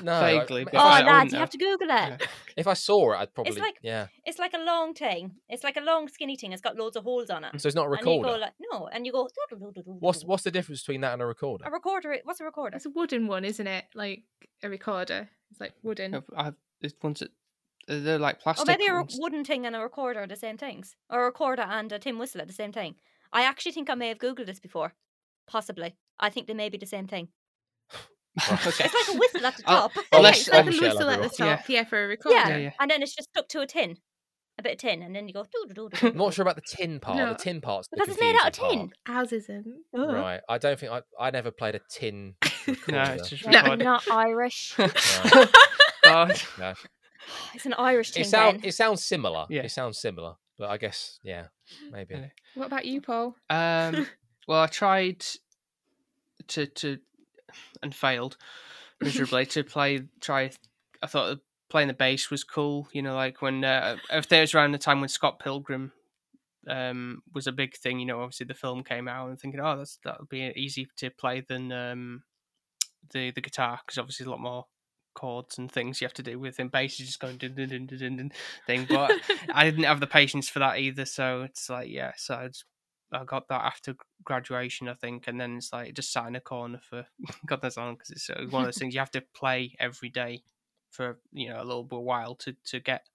no. Vaguely, if Oh, I- I, I lads, wouldn't you have to Google it. if I saw it, I'd probably. It's like- yeah. It's like a long thing. It's like a long skinny thing. It's got loads of holes on it. So it's not a And you go recorder. like no, and you go. What's what's the difference between that and a recorder? a recorder? What's a recorder? It's a wooden one, isn't it? Like a recorder. It's like wooden. I've, I've, there's ones that uh, they're like plastic. Oh, maybe a wooden thing and a recorder are the same things. Or a recorder and a tin whistle are the same thing. I actually think I may have googled this before. Possibly. I think they may be the same thing. Okay. It's like a whistle at the Oh, top. well, yeah, it's like a whistle at the top. Yeah, for a recorder. yeah. Yeah, yeah. and then it's just stuck to a tin, a bit of tin, and then you go. I'm doo. not sure about the tin part. No. The tin part's the Because it's made out of confusing tin. Ours isn't. Ugh. part. Right. I don't think I. I never played a tin. No, recorder. it's just Yeah, I'm recorded. not Irish. Right, God. no. It's an Irish thing. It sounds Ben. it sounds similar. Yeah. It sounds similar, but I guess yeah, maybe. Yeah. What about you, Paul? Um, well, I tried to to and failed miserably to play. Try. I thought playing the bass was cool. You know, like when uh, if there was around the time when Scott Pilgrim um was a big thing. You know, obviously the film came out and thinking, oh, that's that'll be easy to play than um the the guitar because obviously a lot more chords and things you have to do with him. Bass is just going dun dun dun dun dun, dun thing, but I didn't have the patience for that either. So it's like, yeah, so I, just, I got that after graduation, I think, and then it's like it just sat in a corner for God knows how long because it's uh, one of those things you have to play every day for you know a little bit while to to get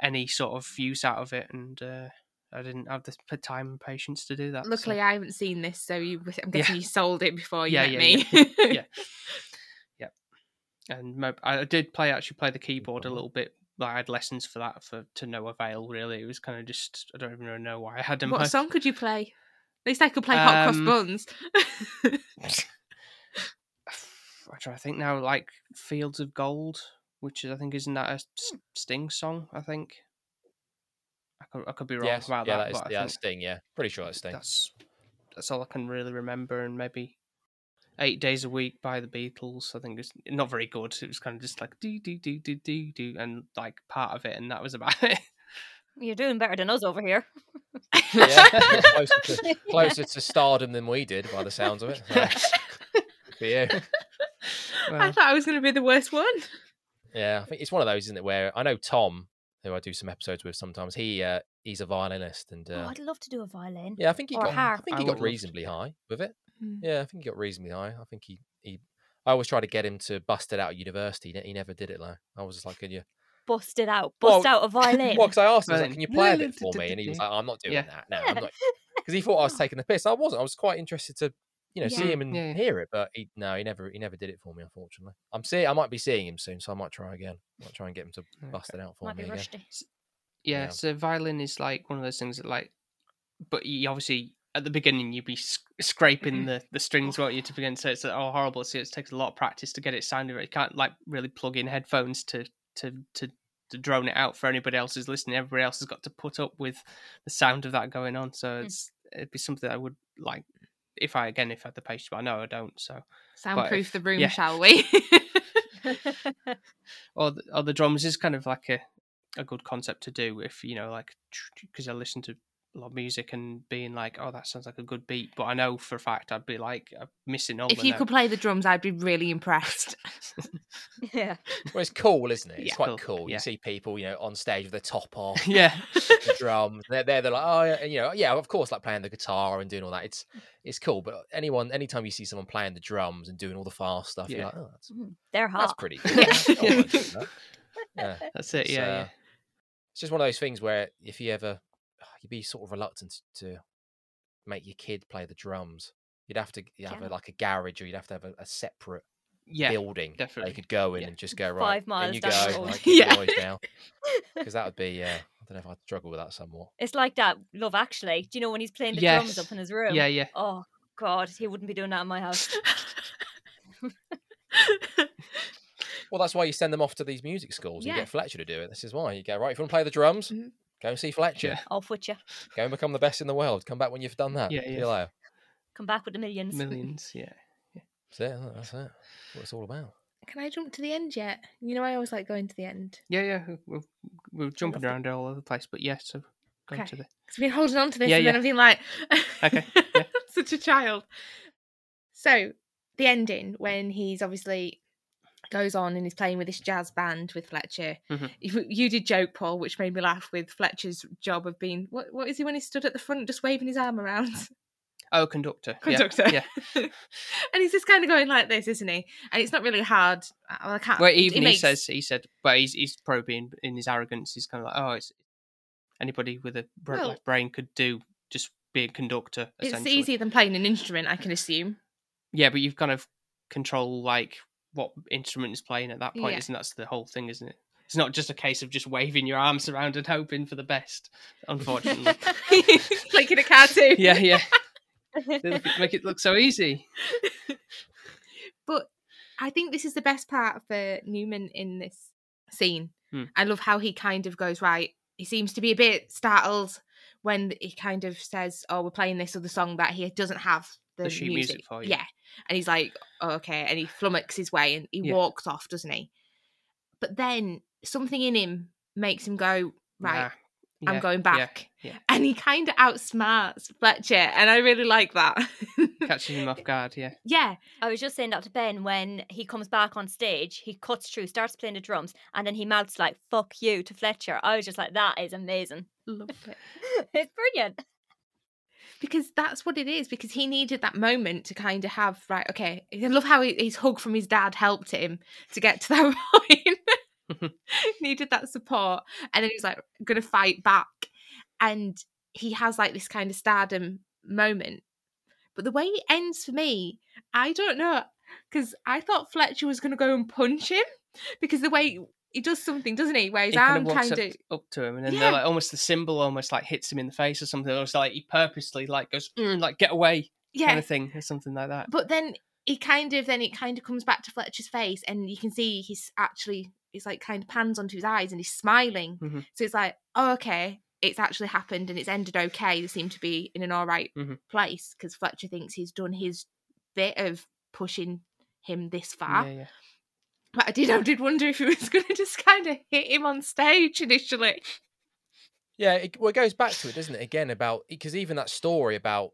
any sort of use out of it, and uh, I didn't have the time and patience to do that. so- Luckily, I haven't seen this, so you, I'm Yeah. guessing you sold it before you Yeah, met yeah, me. yeah. yeah. And mo- I did play actually play the keyboard a little bit. Like I had lessons for that for to no avail. Really, it was kind of just I don't even know why I had them. what song could you play? At least I could play Hot Cross Um, Buns. I try to think now, like Fields of Gold, which is I think isn't that a Sting song? I think. I could, I could be wrong Yes, about yeah, that, that is but yeah, that's Sting. Yeah, pretty sure that's Sting. that's that's all I can really remember, and maybe Eight Days a Week by the Beatles. I think it's not very good. It was kind of just like do do do do do do, and like part of it, and that was about it. You're doing better than us over here. yeah, closer to, closer to stardom than we did, by the sounds of it. So, for you. I Well, thought I was going to be the worst one. Yeah, I think it's one of those, isn't it? Where I know Tom, who I do some episodes with sometimes. He uh, he's a violinist, and Oh, uh, I'd love to do a violin. yeah, I think he or got harp. I think I he would got love reasonably to. high with it. Mm. Yeah, I think he got reasonably high. I think he he. I always try to get him to bust it out at university. He never did it though. I was just like, "Can you?" Bust it out. Well, Bust out a violin. Well, because I asked him, I like, "Can you play a bit for me?" And he was like, "I'm not doing Yeah. that. No, Yeah. I'm not." Because he thought I was taking the piss. I wasn't. I was quite interested to, you know, see him and Yeah, yeah. hear it. But he no, he never he never did it for me. Unfortunately, I'm seeing. I might be seeing him soon, so I might try again. I might try and get him to bust it out for Might me again. yeah, Yeah. so violin is like one of those things that like, but you obviously at the beginning you'd be sc- scraping mm-hmm. the, the strings, won't you, to begin? So it's all horrible. So it takes a lot of practice to get it sounding right. You can't like really plug in headphones to to to to drone it out for anybody else who's listening. Everybody else has got to put up with the sound of that going on. So hmm. it's it'd be something I would like if I again if I had the patience, but I know I don't. So Soundproof if- the room, yeah. shall we? or the, or the drums is kind of like a a good concept to do if you know like because I listen to lot of music and being like oh that sounds like a good beat but I know for a fact I'd be like I'm missing all if the you could play the drums, I'd be really impressed. yeah. Well, it's cool, isn't it? It's Yeah. quite Cool, cool. You see people, you know, on stage with their top off, yeah the drums. They're there. They're like, oh, yeah, and, you know, yeah, of course, like playing the guitar and doing all that. It's it's cool. But anyone, anytime you see someone playing the drums and doing all the fast stuff, Yeah. you're like, oh, that's, Mm, They're that's pretty cool. Yeah. I wanna do that. yeah. that's it yeah uh, yeah It's just one of those things where if you ever, you'd be sort of reluctant to make your kid play the drums. You'd have to you have a, like a garage, or you'd have to have a, a separate yeah building definitely. you could go in Yeah. and just go right. Five miles you down go. Like, Yeah. the noise down because that would be. Uh, I don't know if I'd struggle with that somewhat. It's like that Love Actually. Do you know when he's playing the drums up in his room? yeah yeah Oh God, he wouldn't be doing that in my house. Well, that's why you send them off to these music schools Yeah. you get Fletcher to do it. This is why you go right. If you want to play the drums, Mhm. Go and see Fletcher. Yeah. Off with you. Go and become the best in the world. Come back when you've done that. Yeah, yeah. you. Come back with the millions. millions yeah That's it. That's it. What it's all about. Can I jump to the end yet? You know, I always like going to the end. yeah yeah we're, we're jumping love around all over the place but yeah so go Okay. to the Because I've been holding on to this Yeah, and then yeah. I've been like, Okay, yeah. such a child. So, the ending, when he's obviously goes on and he's playing with this jazz band with Fletcher. Mhm. You, you did joke, Paul, which made me laugh with Fletcher's job of being, what, what is he when he stood at the front just waving his arm around? oh conductor yeah, Conductor. yeah and he's just kind of going like this, isn't he? And it's not really hard. Well, I can't. Well, even he makes- says he said, but he's he's probably being in his arrogance. He's kind of like, oh, it's anybody with a Well- brain could do just be a conductor. It's easier than playing an instrument, I can assume. Yeah, but you've kind of control like what instrument is playing at that point, Yeah. isn't that's the whole thing, isn't it? It's not just a case of just waving your arms around and hoping for the best. Unfortunately, like in a cartoon. yeah, yeah. They make it look so easy. But I think this is the best part for Newman in this scene. Hmm. I love how he kind of goes right. He seems to be a bit startled when he kind of says, "Oh, we're playing this other song that he doesn't have the, The sheet music for, yeah. Yeah, and he's like, oh, "Okay," and he flummoxes his way and he Yeah. walks off, doesn't he? But then something in him makes him go, "Right, Nah, I'm yeah, going yeah, back," yeah. and he kind of outsmarts Fletcher, and I really like that. Catching him off guard. Yeah, yeah, I was just saying that to Ben when he comes back on stage, he cuts through, starts playing the drums, and then he mouths like "fuck you" to Fletcher. I was just like, that is amazing. love it. it's brilliant. Because that's what it is because he needed that moment to kind of have right okay i love how his hug from his dad helped him to get to that point. Needed that support and then he was like gonna fight back. And he has like this kind of stardom moment. But the way it ends for me i don't know because i thought fletcher was gonna go and punch him because the way he does something doesn't he where his he arm kind of walks kind up, of up to him, and then Yeah. they're like almost the cymbal almost like hits him in the face or something. Or it's like he purposely like goes "Mm," like get away yeah kind of thing or something like that. but then he kind of then it kind of comes back to Fletcher's face and you can see he's actually he's like kind of pans onto his eyes and he's smiling. Mhm. So it's like, oh okay, it's actually happened and it's ended okay. They seem to be in an all right Mhm. place because Fletcher thinks he's done his bit of pushing him this far. Yeah, yeah. But I did, I did wonder if he was going to just kind of hit him on stage initially. Yeah, it, well, it goes back to it, doesn't it? Again, about because even that story about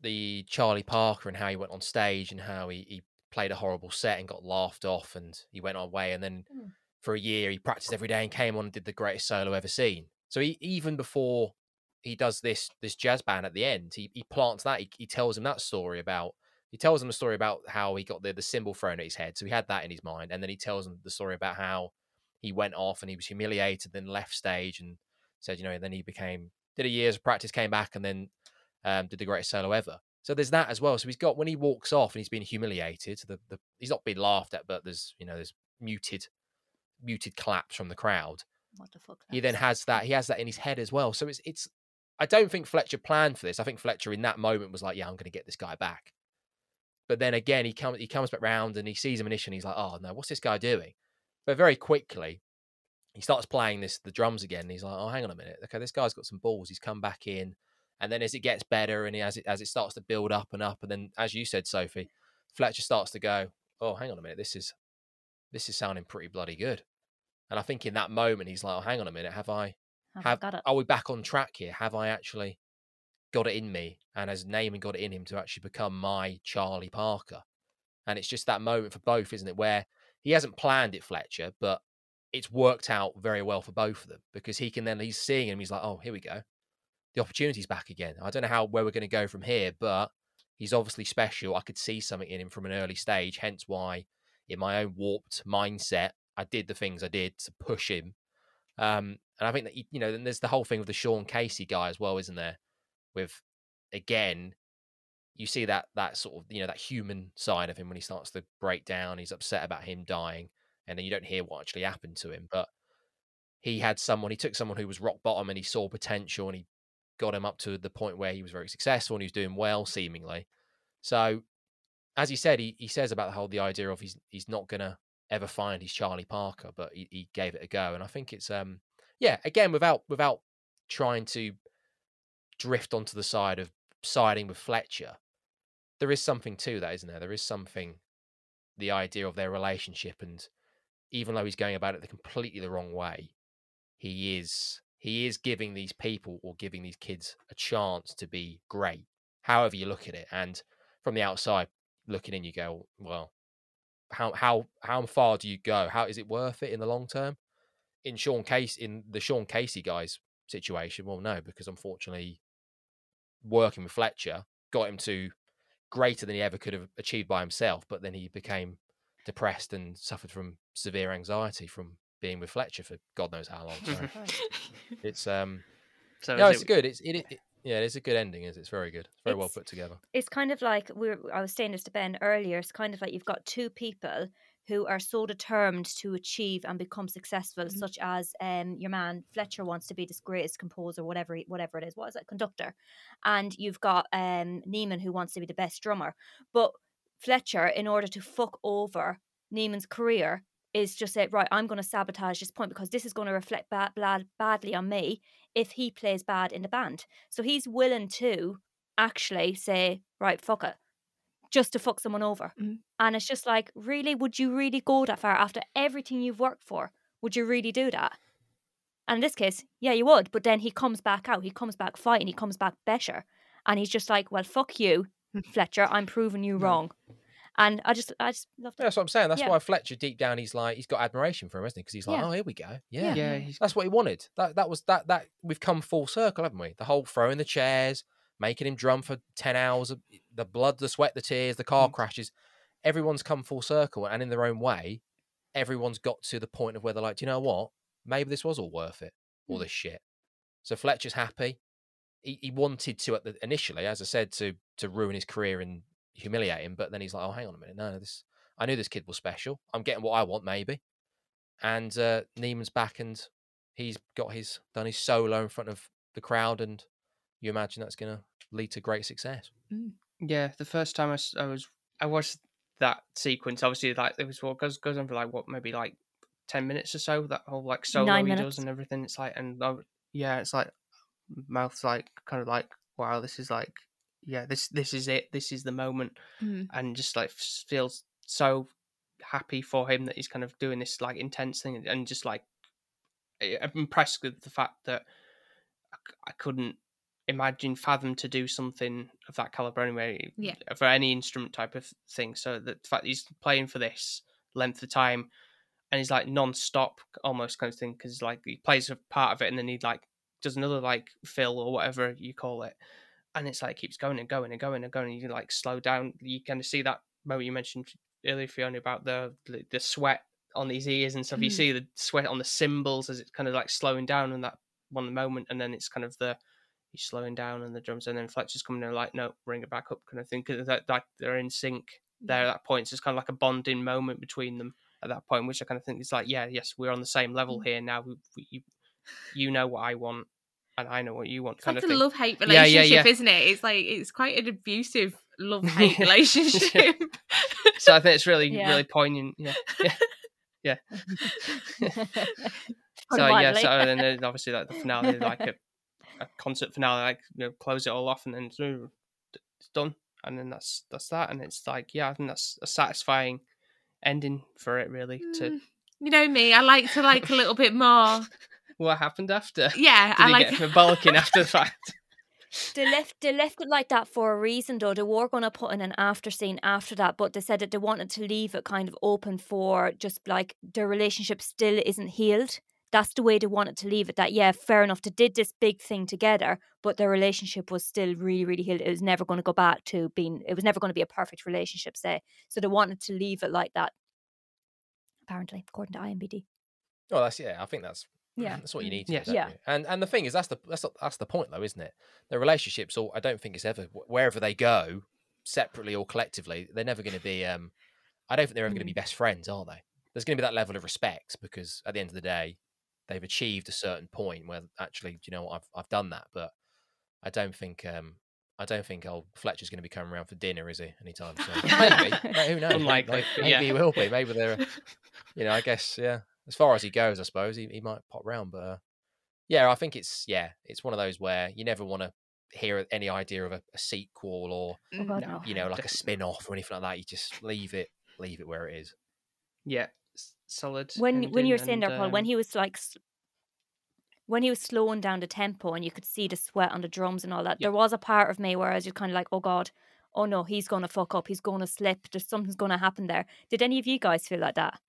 the Charlie Parker and how he went on stage and how he, he played a horrible set and got laughed off and he went on away and then Mm. for a year he practiced every day and came on and did the greatest solo ever seen. So he, even before he does this this jazz band at the end, he, he plants that. He, he tells him that story about he tells him a story about how he got the the cymbal thrown at his head. So he had that in his mind, and then he tells him the story about how he went off and he was humiliated, then left stage and said, you know, then he became did a year's of practice, came back, and then um, did the greatest solo ever. So there's that as well. So he's got when he walks off and he's been humiliated. The, the he's not being laughed at, but there's you know there's muted muted claps from the crowd. What the fuck? He then has that he has that in his head as well. So it's it's I don't think Fletcher planned for this. I think Fletcher in that moment was like, yeah, I'm going to get this guy back. But then again, he comes he comes back round and he sees him initially. And he's like, oh no, what's this guy doing? But very quickly, he starts playing this the drums again. He's like, oh, hang on a minute. Okay, this guy's got some balls. He's come back in, and then as it gets better and as it as it starts to build up and up, and then as you said, Sophie, Fletcher starts to go, oh, hang on a minute. This is this is sounding pretty bloody good. And I think in that moment, he's like, oh, hang on a minute. Have I Have I have got it? are we back on track here? Have I actually got it in me? And has Neiman got it in him to actually become my Charlie Parker? And it's just that moment for both, isn't it? Where he hasn't planned it, Fletcher, but it's worked out very well for both of them because he can then he's seeing him, he's like, Oh, here we go. The opportunity's back again. I don't know how where we're going to go from here, but he's obviously special. I could see something in him from an early stage, hence why in my own warped mindset, I did the things I did to push him um, and I think that you know, then there's the whole thing with the Sean Casey guy as well, isn't there? With again, you see that that sort of you know that human side of him when he starts to break down. He's upset about him dying, and then you don't hear what actually happened to him. But he had someone. He took someone who was rock bottom, and he saw potential, and he got him up to the point where he was very successful and he was doing well, seemingly. So, as he said, he, he says about the whole the idea of he's he's not gonna ever find his Charlie Parker, but he, he gave it a go, and I think it's um yeah again without without trying to drift onto the side of siding with Fletcher, there is something to that, isn't there? There is something the idea of their relationship, and even though he's going about it the completely the wrong way, he is he is giving these people or giving these kids a chance to be great, however you look at it, and from the outside looking in, you go, well, how how how far do you go? How is it worth it in the long term? In Sean Case in the Sean Casey guy's situation, well, no, because unfortunately, working with Fletcher got him to greater than he ever could have achieved by himself. But then he became depressed and suffered from severe anxiety from being with Fletcher for God knows how long. So it's um So no, it's it- good. It's it, it yeah, it is a good ending. Is it? it's very good. It's very well put together. it's kind of like we were, I was saying this to Ben earlier. It's kind of like you've got two people who are so determined to achieve and become successful, Mhm. such as um your man Fletcher wants to be this greatest composer, whatever whatever it is. What is it, conductor? And you've got um Neiman who wants to be the best drummer. But Fletcher, in order to fuck over Neiman's career, is just say right, I'm going to sabotage this point because this is going to reflect bad, bad, badly on me if he plays bad in the band. So he's willing to actually say, right, fuck it, just to fuck someone over. Mhm. And it's just like, really, would you really go that far after everything you've worked for? Would you really do that? And in this case, yeah, you would. But then he comes back out. He comes back fighting. He comes back better. And he's just like, well, fuck you, Fletcher. I'm proving you wrong. And I just, I just love Yeah, that. that's what I'm saying. That's Yeah. why Fletcher, deep down, he's like he's got admiration for him, isn't he? Because he's like, Yeah. oh, here we go. Yeah. Yeah, yeah, he's that's what he wanted. That that was that that we've come full circle, haven't we? The whole throwing the chairs, making him drum for ten hours, the blood, the sweat, the tears, the car Mm. crashes. Everyone's come full circle, and in their own way, everyone's got to the point of where they're like, do you know what? Maybe this was all worth it, all Mm. this shit. So Fletcher's happy. He, he wanted to at the initially, as I said, to to ruin his career and humiliate him, but then he's like, oh, hang on a minute, no, this I knew this kid was special. I'm getting what I want, maybe. And uh, Neiman's back, and he's got his done his solo in front of the crowd, and you imagine that's going to lead to great success. Yeah, the first time I, I was I watched that sequence, obviously like it was what goes goes on for like what maybe like ten minutes or so. That whole like solo Nine he minutes. does and everything. It's like and I w- yeah, it's like mouth's like kind of like wow, this is like yeah, this this is it. This is the moment, Mm. and just like feels so happy for him that he's kind of doing this like intense thing, and just like I- I'm impressed with the fact that I couldn't imagine fathom to do something of that caliber anyway Yeah. for any instrument type of thing. So the fact that he's playing for this length of time and he's like non-stop almost kind of thing because like he plays a part of it and then he like does another like fill or whatever you call it and it's like keeps going and going and going and going and you like slow down you kind of see that moment you mentioned earlier fiona about the the, sweat on his ears and stuff you Mhm. see the sweat on the cymbals as it's kind of like slowing down in that one moment and then it's kind of the he's slowing down and the drums and then fletcher's coming in like no bring it back up kind of thing because that like they're in sync there at that point so it's kind of like a bonding moment between them at that point which i kind of think is like yeah yes we're on the same level Mm. here now we, we, you, you know what i want and i know what you want It's kind like of a love hate Yeah, yeah, relationship, yeah. isn't it? It's like it's quite an abusive love hate relationship. so i think it's really Yeah. really poignant yeah yeah so yeah so and then obviously like the finale like a, a concert finale like you know close it all off and then it's done and then that's that's that and it's like yeah i think that's a satisfying ending for it really to Mm, you know me, I like to like a little bit more. what happened after Yeah, did I he like. get for bollocking after the fact They left they left it like that for a reason though. They were gonna put in an after scene after that, but they said that they wanted to leave it kind of open for just like their relationship still isn't healed. That's the way they wanted to leave it. That yeah, fair enough. They did this big thing together, but their relationship was still really, really healed. It was never going to go back to being. It was never going to be a perfect relationship. Say so. They wanted to leave it like that. Apparently, according to IMBD. Oh, that's yeah. I think that's Yeah. that's what you need to. Yes. Yeah. you? And and the thing is, that's the that's the, that's the point, though, isn't it? The relationships, all I don't think it's ever wherever they go, separately or collectively, they're never going to be. um I don't think they're ever going to be best friends, are they? There's going to be that level of respect because at the end of the day, they've achieved a certain point where actually, you know I've I've done that, but I don't think um I don't think old Fletcher's going to be coming around for dinner, is he? Anytime soon? Maybe. Who knows? Unlikely, Maybe, maybe yeah. he will be. Maybe they're. You know, I guess yeah. As far as he goes, I suppose he, he might pop round, but uh, yeah, I think it's yeah, it's one of those where you never want to hear any idea of a, a sequel or Oh God, No. you know like a spin off or anything like that. You just leave it, leave it where it is. yeah solid when when you were saying there, Paul, when um, he was like, when he was slowing down the tempo and you could see the sweat on the drums and all that, Yeah. there was a part of me where I was just kind of like, oh god, oh no, he's gonna fuck up, he's gonna slip, there's something's gonna happen there. Did any of you guys feel like that?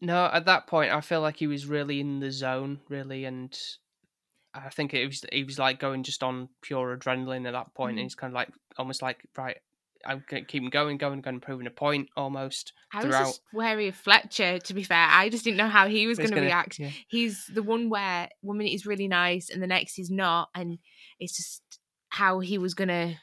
No, at that point, I feel like he was really in the zone, really, and I think it was he was like going just on pure adrenaline at that point, Mhm. and he's kind of like almost like right, I'm gonna keep him going, going, going, proving a point almost I was throughout. just wary of Fletcher. To be fair, I just didn't know how he was going to react. yeah. He's the one where one minute he's really nice and the next he's not, and it's just how he was going to.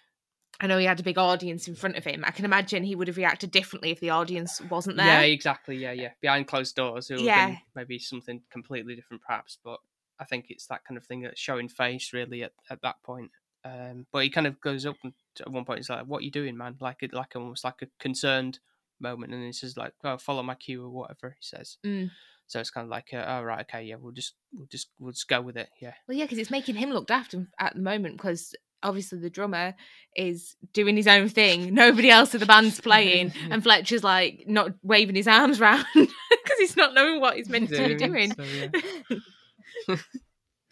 I know he had a big audience in front of him. I can imagine he would have reacted differently if the audience wasn't there. Yeah, exactly. Yeah, yeah. Behind closed doors, it would have Yeah. been maybe something completely different, perhaps. But I think it's that kind of thing that's showing face really at, at that point. Um, but he kind of goes up and at one point he's like, "What are you doing, man?" Like it, like almost like a concerned moment, and he says like, "Oh, follow my cue" or whatever he says. Mm. So it's kind of like, uh, "Oh, right, okay, yeah, we'll just we'll just we'll just go with it." Yeah, Well, yeah, because it's making him look after at the moment because obviously the drummer is doing his own thing. Nobody else of the band's playing, and Fletcher's like not waving his arms around because he's not knowing what he's meant to be doing. So, yeah.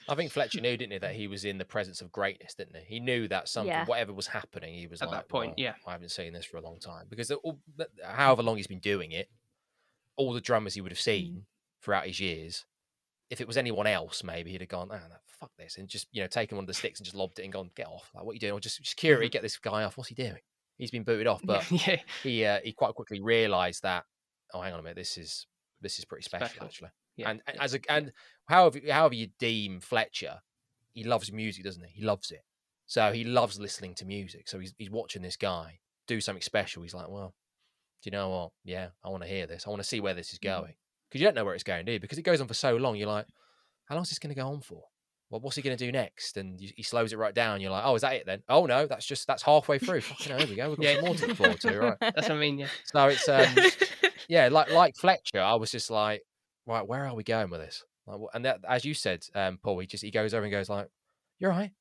I think Fletcher knew, didn't he, that he was in the presence of greatness, didn't he? He knew that something, Yeah. whatever was happening, he was At that like, point, "Well, yeah. I haven't seen this for a long time because all, however long he's been doing it, all the drummers he would have seen throughout his years, if it was anyone else, maybe he'd have gone, "Ah, no, fuck this," and just you know taken one of the sticks and just lobbed it and gone, "Get off! Like, what are you doing?" Or just security, get this guy off. What's he doing? He's been booted off, but yeah, he uh, he quite quickly realised that. Oh, hang on a minute, this is this is pretty special, Special. actually. yeah. and and as a and however however you deem Fletcher, he loves music, doesn't he? He loves it. So he loves listening to music. So he's he's watching this guy do something special. He's like, well, do you know what? Yeah, I want to hear this. I want to see where this is Mm. going because you don't know where it's going, do you? Because it goes on for so long. You're like, how long is this going to go on for? Well, what's he going to do next? And you, he slows it right down. You're like, oh, is that it then? Oh no, that's just that's halfway through. Fucking hell, here we go. We've got Yeah. more to look forward to, right? That's what I mean. Yeah, So it's um, yeah, like like Fletcher, I was just like, right, where are we going with this? Like, and that, as you said, um, Paul, he just he goes over and goes like, "You're right,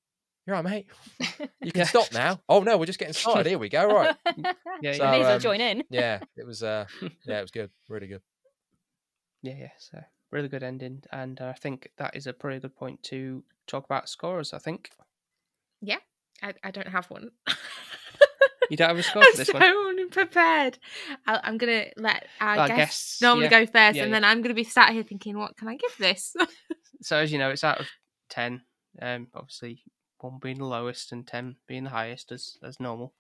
You're right, mate. You can Yeah. stop now. Oh no, we're just getting started. Here we go. Right. Yeah, So, yeah, May as well um, join in. Yeah, it was. uh Yeah, it was good. Really good. yeah, yeah. So really good ending, and I think that is a pretty good point to talk about scores. I think Yeah, I, I don't have one. You don't have a score I'm for this so one. unprepared. I, I'm gonna let our, Our guests, guests, normally yeah. go first, Yeah, and yeah. then I'm gonna be sat here thinking, what can I give this? So as you know, it's out of ten. Um, obviously one being the lowest and ten being the highest, as as normal.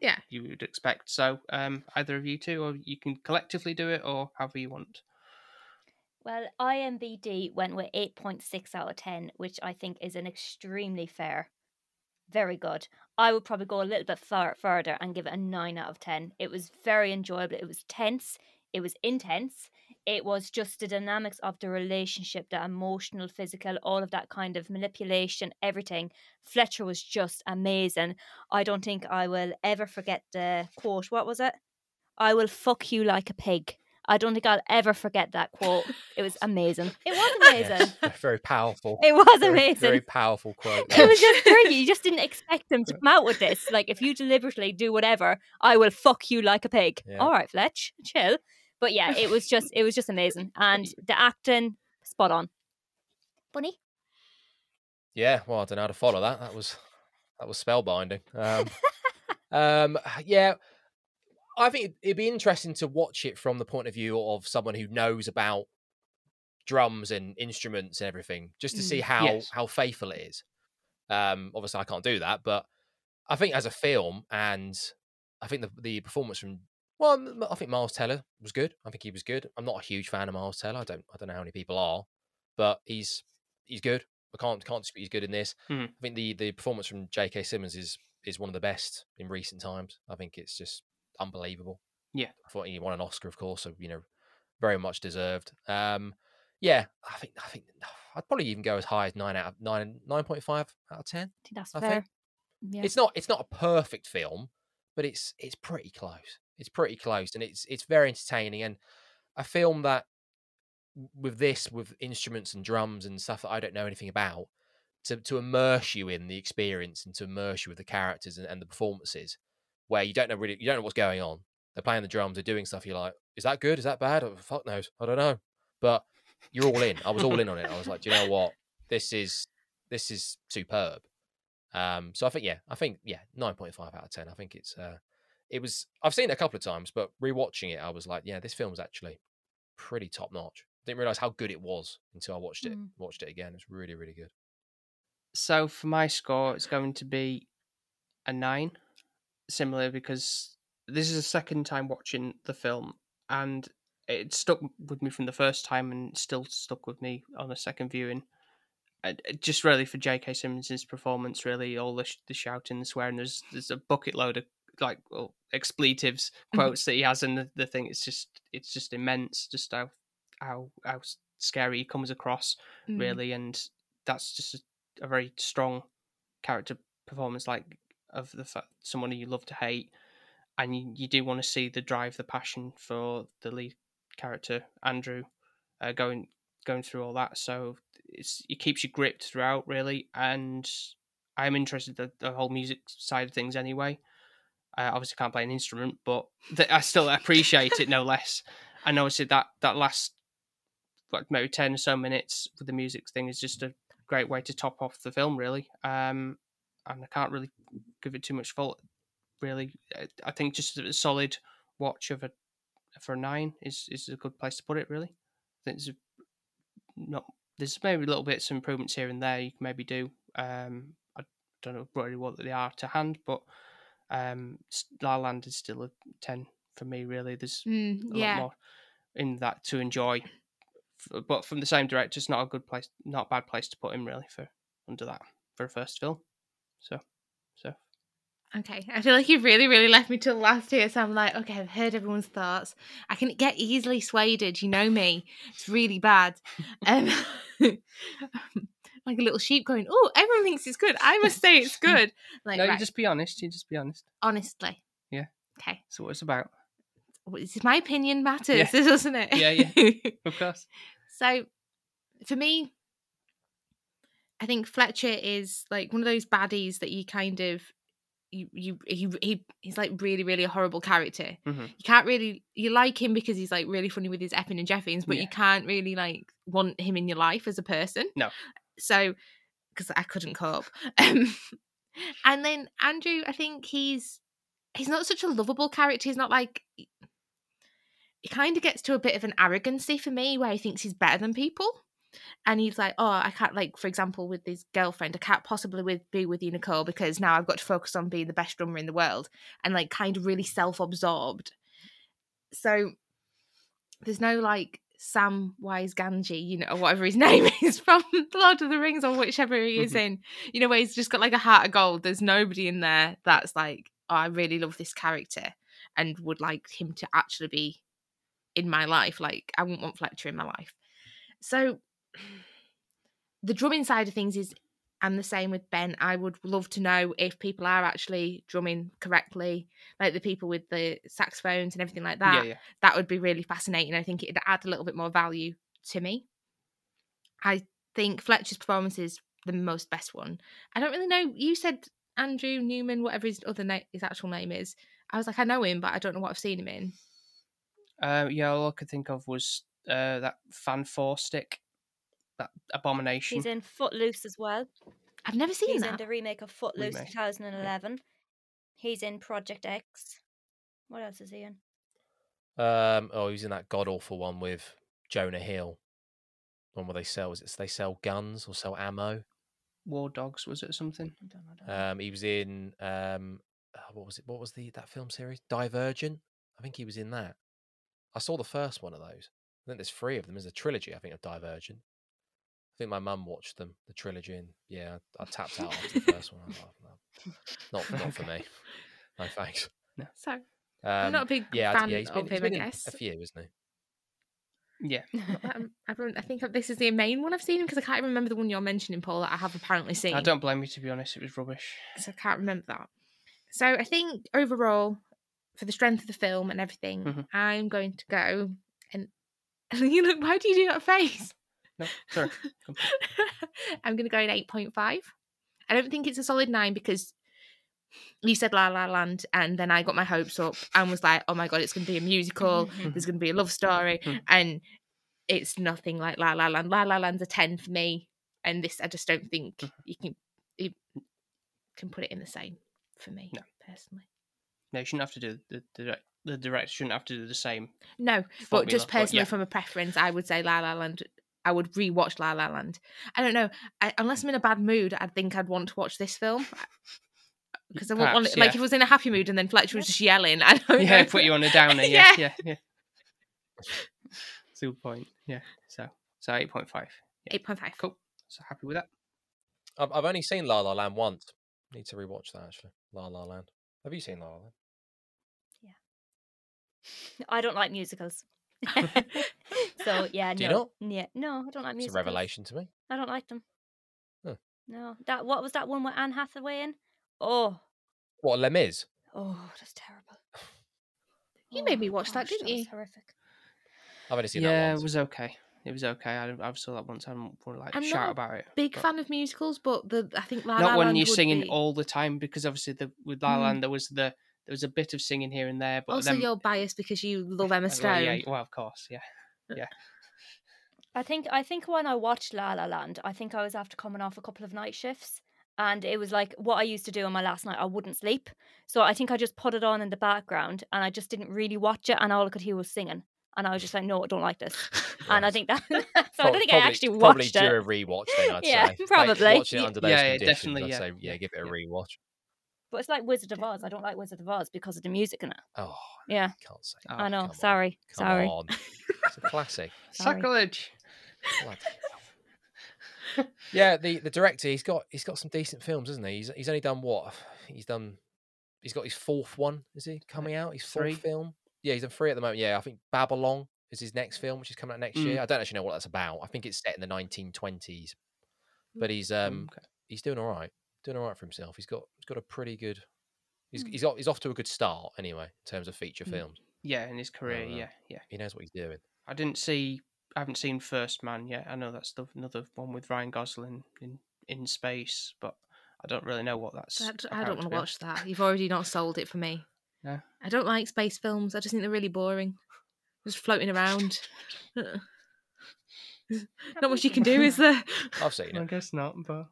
Yeah. you would expect. So um, either of you two, or you can collectively do it, or however you want. Well, IMBD went with 8.6 out of 10, which I think is an extremely fair. Very good. I would probably go a little bit far further and give it a 9 out of 10. It was very enjoyable. It was tense. It was intense. It was just the dynamics of the relationship, the emotional, physical, all of that kind of manipulation, everything. Fletcher was just amazing. I don't think I will ever forget the quote. What was it? I will fuck you like a pig. I don't think I'll ever forget that quote. It was amazing. It was amazing. Yes, very powerful. It was Very- amazing. Very powerful quote. It was just brilliant. You just didn't expect them to come out with this. Like, if you deliberately do whatever, I will fuck you like a pig. Yeah. All right, Fletch, chill. But yeah, it was just, it was just amazing, and the acting, spot on. Bunny. Yeah, well, I don't know how to follow that. That was that was spellbinding. Um, um, yeah, I think it'd, be interesting to watch it from the point of view of someone who knows about drums and instruments and everything, just to Mm, see how yes. how faithful it is. Um, obviously, I can't do that, but I think as a film, and I think the the performance from well, I think Miles Teller was good. I think he was good. I'm not a huge fan of Miles Teller. I don't I don't know how many people are, but he's he's good. I can't can't dispute he's good in this. Mhm. I think the the performance from J.K. Simmons is is one of the best in recent times. I think it's just unbelievable. Yeah. I thought he won an Oscar, of course, so you know, very much deserved. Um, yeah, I think I think I'd probably even go as high as nine out of nine nine point five out of ten. I think that's I fair. think. Yeah. It's not it's not a perfect film, but it's it's pretty close. It's pretty close, and it's it's very entertaining and a film that with this with instruments and drums and stuff that I don't know anything about to to immerse you in the experience and to immerse you with the characters and, and the performances where you don't know really you don't know what's going on. They're playing the drums, they're doing stuff. You're like, is that good? Is that bad? Oh, fuck knows. I don't know. But you're all in. I was all in on it. I was like, do you know what? This is this is superb. Um, so I think yeah, I think yeah, nine point five out of ten. I think it's uh, it was. I've seen it a couple of times, but rewatching it, I was like, yeah, this film's actually pretty top notch. Didn't realize how good it was until I watched it. Mm. Watched it again. It's really really good. So for my score, it's going to be a nine, similar because this is the second time watching the film, and it stuck with me from the first time, and still stuck with me on a second viewing. Just really for J.K. Simmons' performance, really all the, sh- the shouting, the swearing. There's there's a bucket load of like well, expletives quotes that he has, in the, the thing it's just it's just immense, just how how how scary he comes across Mm. really, and that's just a, a very strong character performance, like of the fact someone you love to hate, and you, you do want to see the drive, the passion for the lead character Andrew, uh, going going through all that. So it's it keeps you gripped throughout, really, and I'm interested in the, the whole music side of things anyway. I obviously can't play an instrument, but th- I still appreciate it no less. And obviously that that last like maybe ten or so minutes with the music thing is just a great way to top off the film, really. Um, and I can't really give it too much fault. Really, I- think just a solid watch of a for a nine is is a good place to put it. Really, I think there's not there's maybe a little bits of improvements here and there you can maybe do. Um, I don't know really what they are to hand, but um, La La Land is still a ten for me. Really, there's Mm, a lot more in that to enjoy. But from the same director, it's not a good place, not a bad place to put him really for under that for a first film. So, so Okay, I feel like you've really, really left me till last here. So I'm like, okay, I've heard everyone's thoughts. I can get easily swayed. You know me; it's really bad. Um, like a little sheep going, "Oh, everyone thinks it's good. I must say it's good." Like, no, right, you just be honest. You just be honest. honestly, Yeah. Okay, So what it's about. my opinion matters, Yeah. doesn't it? Yeah, yeah. Of course. so, for me, I think Fletcher is like one of those baddies that you kind of you you he, he he's like really really a horrible character. Mhm. You can't really you like him because he's like really funny with his effing and jeffings, but Yeah. you can't really like want him in your life as a person. No. So because I couldn't cope. Um, and then Andrew, I think he's he's not such a lovable character. He's not like he kind of gets to a bit of an arrogancy for me where he thinks he's better than people. And he's like, oh, I can't, like, for example, with his girlfriend, I can't possibly with, be with you, Nicole, because now I've got to focus on being the best drummer in the world. And, like, kind of really self absorbed. So there's no, like, Samwise Gamgee, you know, or whatever his name is from Lord of the Rings or whichever he is Mhm. in, you know, where he's just got like a heart of gold. There's nobody in there that's like, oh, I really love this character and would like him to actually be in my life. Like, I wouldn't want Fletcher in my life. So the drumming side of things is I'm the same with Ben. I would love to know if people are actually drumming correctly, like the people with the saxophones and everything like that yeah, yeah. that would be really fascinating. I think it'd add a little bit more value to me. I think Fletcher's performance is the most best one. I don't really know. You said Andrew Newman, whatever his other name, his actual name is. I was like, I know him, but I don't know what I've seen him in. Uh, yeah, all I could think of was uh, that Fant4stic, that abomination. He's in Footloose as well. I've never seen that. He's that. in the remake of Footloose Remake, 2011. He's in Project X. What else is he in? Um, oh, he's in that god awful one with Jonah Hill. One where they sell is it they sell guns or sell ammo. War Dogs was it or something? I don't I don't know. Um, he was in um, uh, what was it? What was the that film series? Divergent. I think he was in that. I saw the first one of those. I think there's three of them. There's a trilogy. I think of Divergent. I think my mum watched them, the trilogy, and yeah, I, I tapped out after the first one. I was like, no, not not for me. No thanks. No. So Um, I'm not a big yeah, fan yeah, he's been, of he's him, I been in guess. a few, isn't he? Yeah, Um, I, I think this is the main one I've seen because I can't remember the one you're mentioning, Paul, that I have apparently seen. I don't blame you to be honest. It was rubbish. so I can't remember that. So I think overall, for the strength of the film and everything, Mhm. I'm going to go and you look. Why do you do that face? No, sorry. I'm going to go in eight point five. I don't think it's a solid nine because you said La La Land, and then I got my hopes up and was like, oh my god, it's going to be a musical. There's going to be a love story, Mhm. and it's nothing like La La Land. La La Land's a ten for me, and this I just don't think Mhm. you can you can put it in the same for me No. personally. No, you shouldn't have to do the the direct, the director shouldn't have to do the same. No, but just personally yeah. from a preference, I would say La La Land. I would rewatch La La Land. I don't know, I, unless I'm in a bad mood, I think I'd want to watch this film. Because I wouldn't want Perhaps, like yeah. if I was in a happy mood and then Fletcher was just yelling. I don't Yeah, know. put you on a downer. Yeah, Yeah. yeah, yeah. That's a good point. Yeah. So so eight point five. Eight point five. Cool. So happy with that. I've, I've only seen La La Land once. Need to rewatch that actually. La La Land. Have you seen La La Land? Yeah. I don't like musicals. so yeah, Do you no, yeah, no, I don't like It's musicals. a revelation to me. I don't like them. Huh. No, that what was that one with Anne Hathaway in? Oh, What Les Mis? oh, that's terrible. You made Oh, me watch that, didn't was you? Horrific. I've only seen yeah, that Yeah, it was okay. It was okay. I I saw that once. I don't want to like I'm shout not about it. Big but- fan of musicals, but the I think La Not La when Land you're singing be- all the time, because obviously the with La La Mm. Land there was the there was a bit of singing here and there, but Also, then you're biased because you love Emma well, Stone. yeah, well, of course, yeah. Yeah. I think I think when I watched La La Land, I think I was after coming off a couple of night shifts, and it was like what I used to do on my last night. I wouldn't sleep, so I think I just put it on in the background, and I just didn't really watch it, and all I could hear was singing, and I was just like, no, I don't like this, and I think that. so I don't think I probably- actually probably watched do it. a rewatch then. I'd Yeah, say Like, probably. watching it under those yeah, yeah, conditions. definitely, I'd yeah, say yeah, give it a yeah. rewatch. But it's like Wizard of Oz. I don't like Wizard of Oz because of the music in it. Oh, Yeah, can't say. Oh, I know. come on, Sorry, Come sorry. on, it's a classic. Sorry. Sacrilege. Yeah, the the director he's got he's got some decent films, hasn't he? He's he's only done what? He's done. He's got his fourth one. Is he coming out? His fourth three. film. Yeah, he's done three at the moment. Yeah, I think Babylon is his next film, which is coming out next Mm. year. I don't actually know what that's about. I think it's set in the 1920s, but he's um okay. he's doing all right, doing all right for himself. He's got he's got a pretty good. He's, Mm. he's got he's off to a good start anyway in terms of feature Mm. films. Yeah, in his career, no. yeah, yeah. He knows what he's doing. I didn't see. I haven't seen First Man yet. I know that's the, another one with Ryan Gosling in in space, but I don't really know what that's. I d- I about, don't want to watch that. You've already not sold it for me. No? I don't like space films. I just think they're really boring. Just floating around. not much you can do, is there? I've seen it. I guess not, but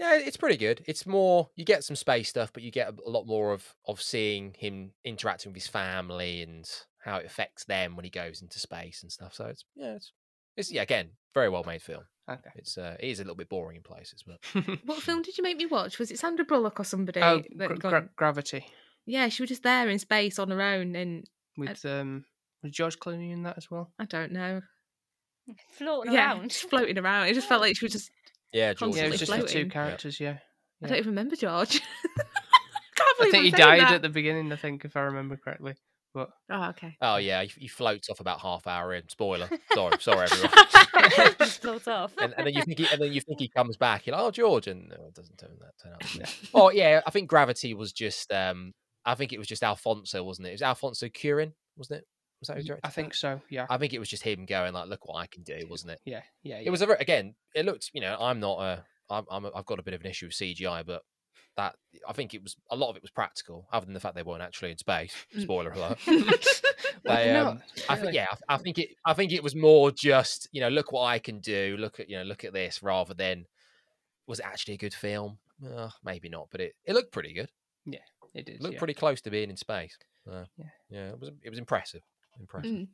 Yeah, it's pretty good. It's more you get some space stuff, but you get a, a lot more of of seeing him interacting with his family and how it affects them when he goes into space and stuff. So it's yeah, it's it's yeah again very well made film. okay. It's uh, it is a little bit boring in places, but What film did you make me watch? Was it Sandra Bullock or somebody? oh, that gra- gone- gra- gravity yeah, she was just there in space on her own, and with um was George Clooney in that as well? I don't know. Floating yeah, around. just floating around. It just felt like she was just. Yeah, George Yeah, it was just floating. the two characters. Yeah, I don't even remember George. Can't I think I'm he died that. at the beginning. I think if I remember correctly. But Oh, okay. oh yeah, he, he floats off about half hour in. Spoiler. Sorry, sorry everyone. Floats off. and, and then you think he, and then you think he comes back. You're like, oh George, and no, it doesn't turn that turn out. to be that. Oh yeah, I think Gravity was just. um I think it was just Alfonso, wasn't it? It was Alfonso Cuarón, wasn't it? Was that who directed? I think that? so. Yeah, I think it was just him going like, "Look what I can do," wasn't it? yeah, yeah. It was a ver- again. It looked, you know, I'm not a, I'm, I'm a, I've got a bit of an issue with CGI, but that I think it was a lot of it was practical, other than the fact they weren't actually in space. Spoiler alert. Well, They, no, um, I think yeah, I, I think it. I think it was more just you know, look what I can do. Look at you know, look at this, rather than was it actually a good film? Uh, maybe not, but it, it looked pretty good. Yeah, It did. looked yeah. pretty close to being in space. Uh, Yeah. yeah, it was it was impressive. Impressive. Mm.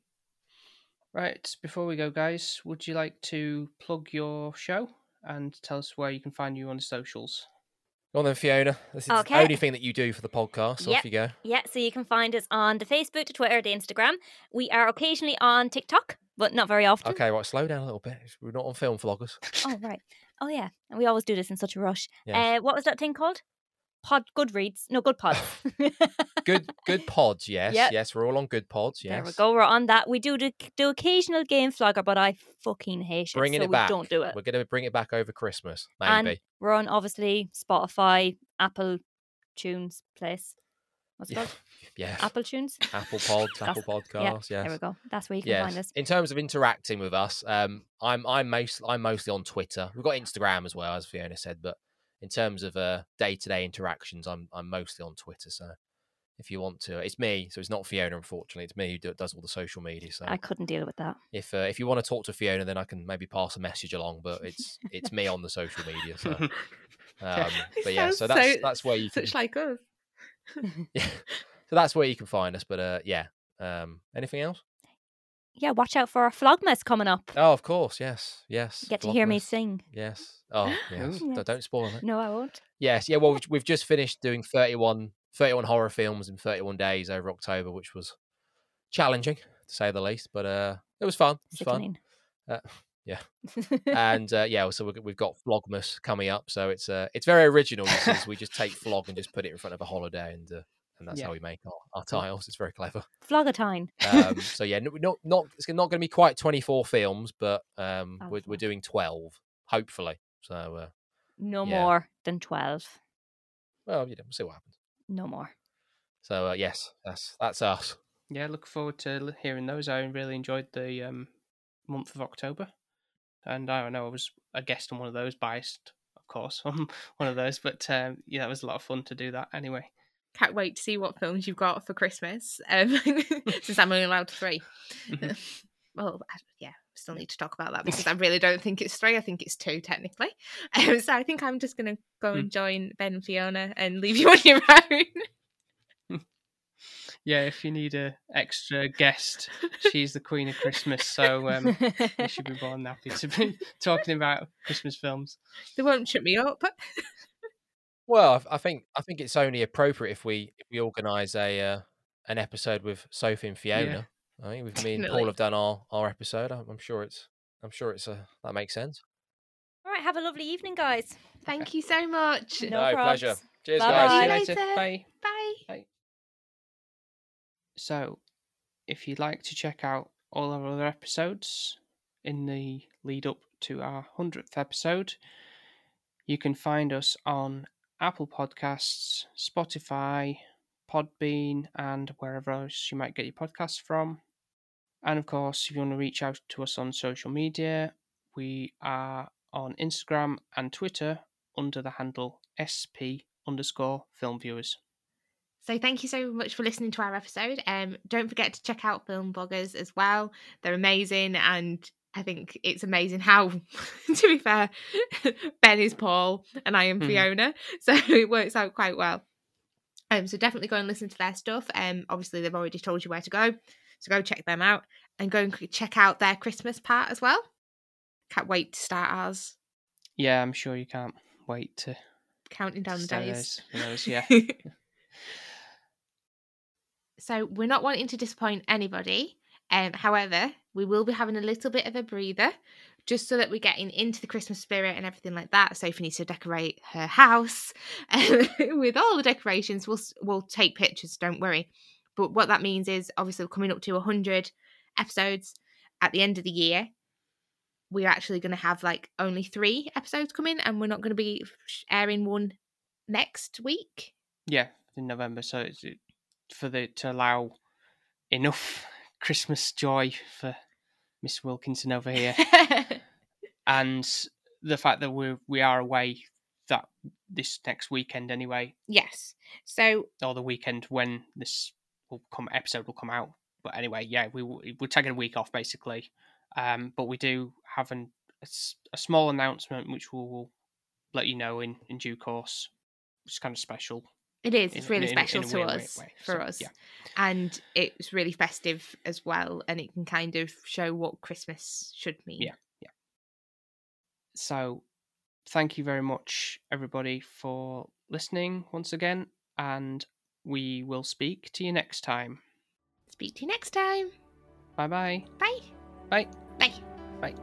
Right, before we go, guys, would you like to plug your show and tell us where you can find you on the socials? Go on then, Fiona. This is the only thing that you do for the podcast. So Yep. off you go. Yeah, so you can find us on the Facebook, the Twitter, the Instagram. We are occasionally on TikTok, but not very often. Okay, right, slow down a little bit. We're not on film vloggers. Oh, right. Oh, yeah. And we always do this in such a rush. Yes. Uh, what was that thing called? Pod good reads No, Good Pods. Good, good pods. Yes, Yep. yes, we're all on good pods. Yes. There we go. We're on that. We do the, do occasional game flogger, but I fucking hate it. Bringing so it we back. don't do it. We're going to bring it back over Christmas, And- maybe. We're on obviously Spotify, Apple Tunes Place. What's it Yeah. called? Yes. Apple Tunes. Apple Pods, Apple podcasts Yeah, Podcasts. There we go. That's where you can Yes. find us. In terms of interacting with us, um, I'm I'm most I'm mostly on Twitter. We've got Instagram as well, as Fiona said, but in terms of uh day to day interactions, I'm I'm mostly on Twitter. So if you want to, it's me. So it's not Fiona, unfortunately. It's me who do, does all the social media. So I couldn't deal with that. if uh, if you want to talk to Fiona, then I can maybe pass a message along. But it's it's me on the social media. So, um, but yeah, so that's so- that's where you can Such like us. yeah. So that's where you can find us. But uh, yeah. Um, anything else? Yeah, watch out for our Vlogmas coming up. Oh, of course. Yes. Yes. Get to hear me sing. Yes. Oh, yes. Yes. Don't- Don't spoil it. No, I won't. Yes. Yeah. Well, we've, we've just finished doing 31, 31 horror films in 31 days over October, which was challenging to say the least, but uh, it was fun. It was fun. Uh, yeah. And uh, yeah, so we've- we've got Vlogmas coming up. So it's uh, it's very original. You see, so we just take Vlog and just put it in front of a holiday, and uh, and that's Yeah. how we make our, our titles. It's very clever. Vlogatine. Um, so yeah, no, not not it's not going to be quite twenty four films, but um, Oh, we're we're doing twelve, hopefully. So uh, No Yeah. more than 12. well, you know, we'll see what happens. No more. So uh, yes, that's that's us. Yeah, look forward to hearing those. I really enjoyed the um, month of October, and I don't know I was a guest on one of those, biased, of course, on one of those, but um, yeah, it was a lot of fun to do that. Anyway, Can't wait to see what films you've got for Christmas. Um, since I'm only allowed three. Mhm. well, yeah, still need to talk about that because I really don't think it's three. I think it's two technically. Um, so I think I'm just going to go and join Ben and Fiona and leave you on your own. yeah, if you need a extra guest, she's the queen of Christmas, so um, you should be more than happy to be talking about Christmas films. they won't shut me up. Well, I- I think I think it's only appropriate if we if we organise a uh, an episode with Sophie and Fiona. I think with me and Paul have done our, our episode. I'm, I'm sure it's I'm sure it's uh, that makes sense. All right, have a lovely evening, guys. Thank you so much. No pleasure. Cheers, Bye-bye. guys. See you later. Later. Bye. Bye. So, if you'd like to check out all our other episodes in the lead up to our 100th episode, you can find us on Apple Podcasts, Spotify, Podbean, and wherever else you might get your podcasts from. And of course, if you want to reach out to us on social media, we are on Instagram and Twitter under the handle sp underscore film viewers. So thank you so much for listening to our episode. Um, don't forget to check out Film Bloggers as well. They're amazing, and I think it's amazing how, to be fair, Ben is Paul and I am Mhm. Fiona, so it works out quite well. Um, so definitely go and listen to their stuff. Um, obviously they've already told you where to go, so go check them out and go and check out their Christmas part as well. Can't wait to start ours. Yeah, I'm sure you can't wait to Counting down the days. those, yeah. so we're not wanting to disappoint anybody. Um, however, we will be having a little bit of a breather, just so that we're getting into the Christmas spirit and everything like that. Sophie needs to decorate her house with all the decorations. We'll we'll take pictures. Don't worry. But what that means is, obviously, we're coming up to hundred episodes at the end of the year. We're actually going to have like only three episodes coming, and we're not going to be airing one next week. yeah in November. So it's for the to allow enough Christmas joy for Miss Wilkinson over here, and the fact that we we are away that this next weekend anyway, yes. So or the weekend when this will come episode will come out. But anyway, yeah, we we're taking a week off basically. Um, but we do have an, a, a small announcement which we will let you know in in due course. Which is kind of special. It is. It's really in special in to weird us, for So, us, yeah. and it's really festive as well, and it can kind of show what Christmas should mean. Yeah. So, thank you very much, everybody, for listening once again, and we will speak to you next time. Speak to you next time. Bye bye. Bye. Bye. Bye. Bye.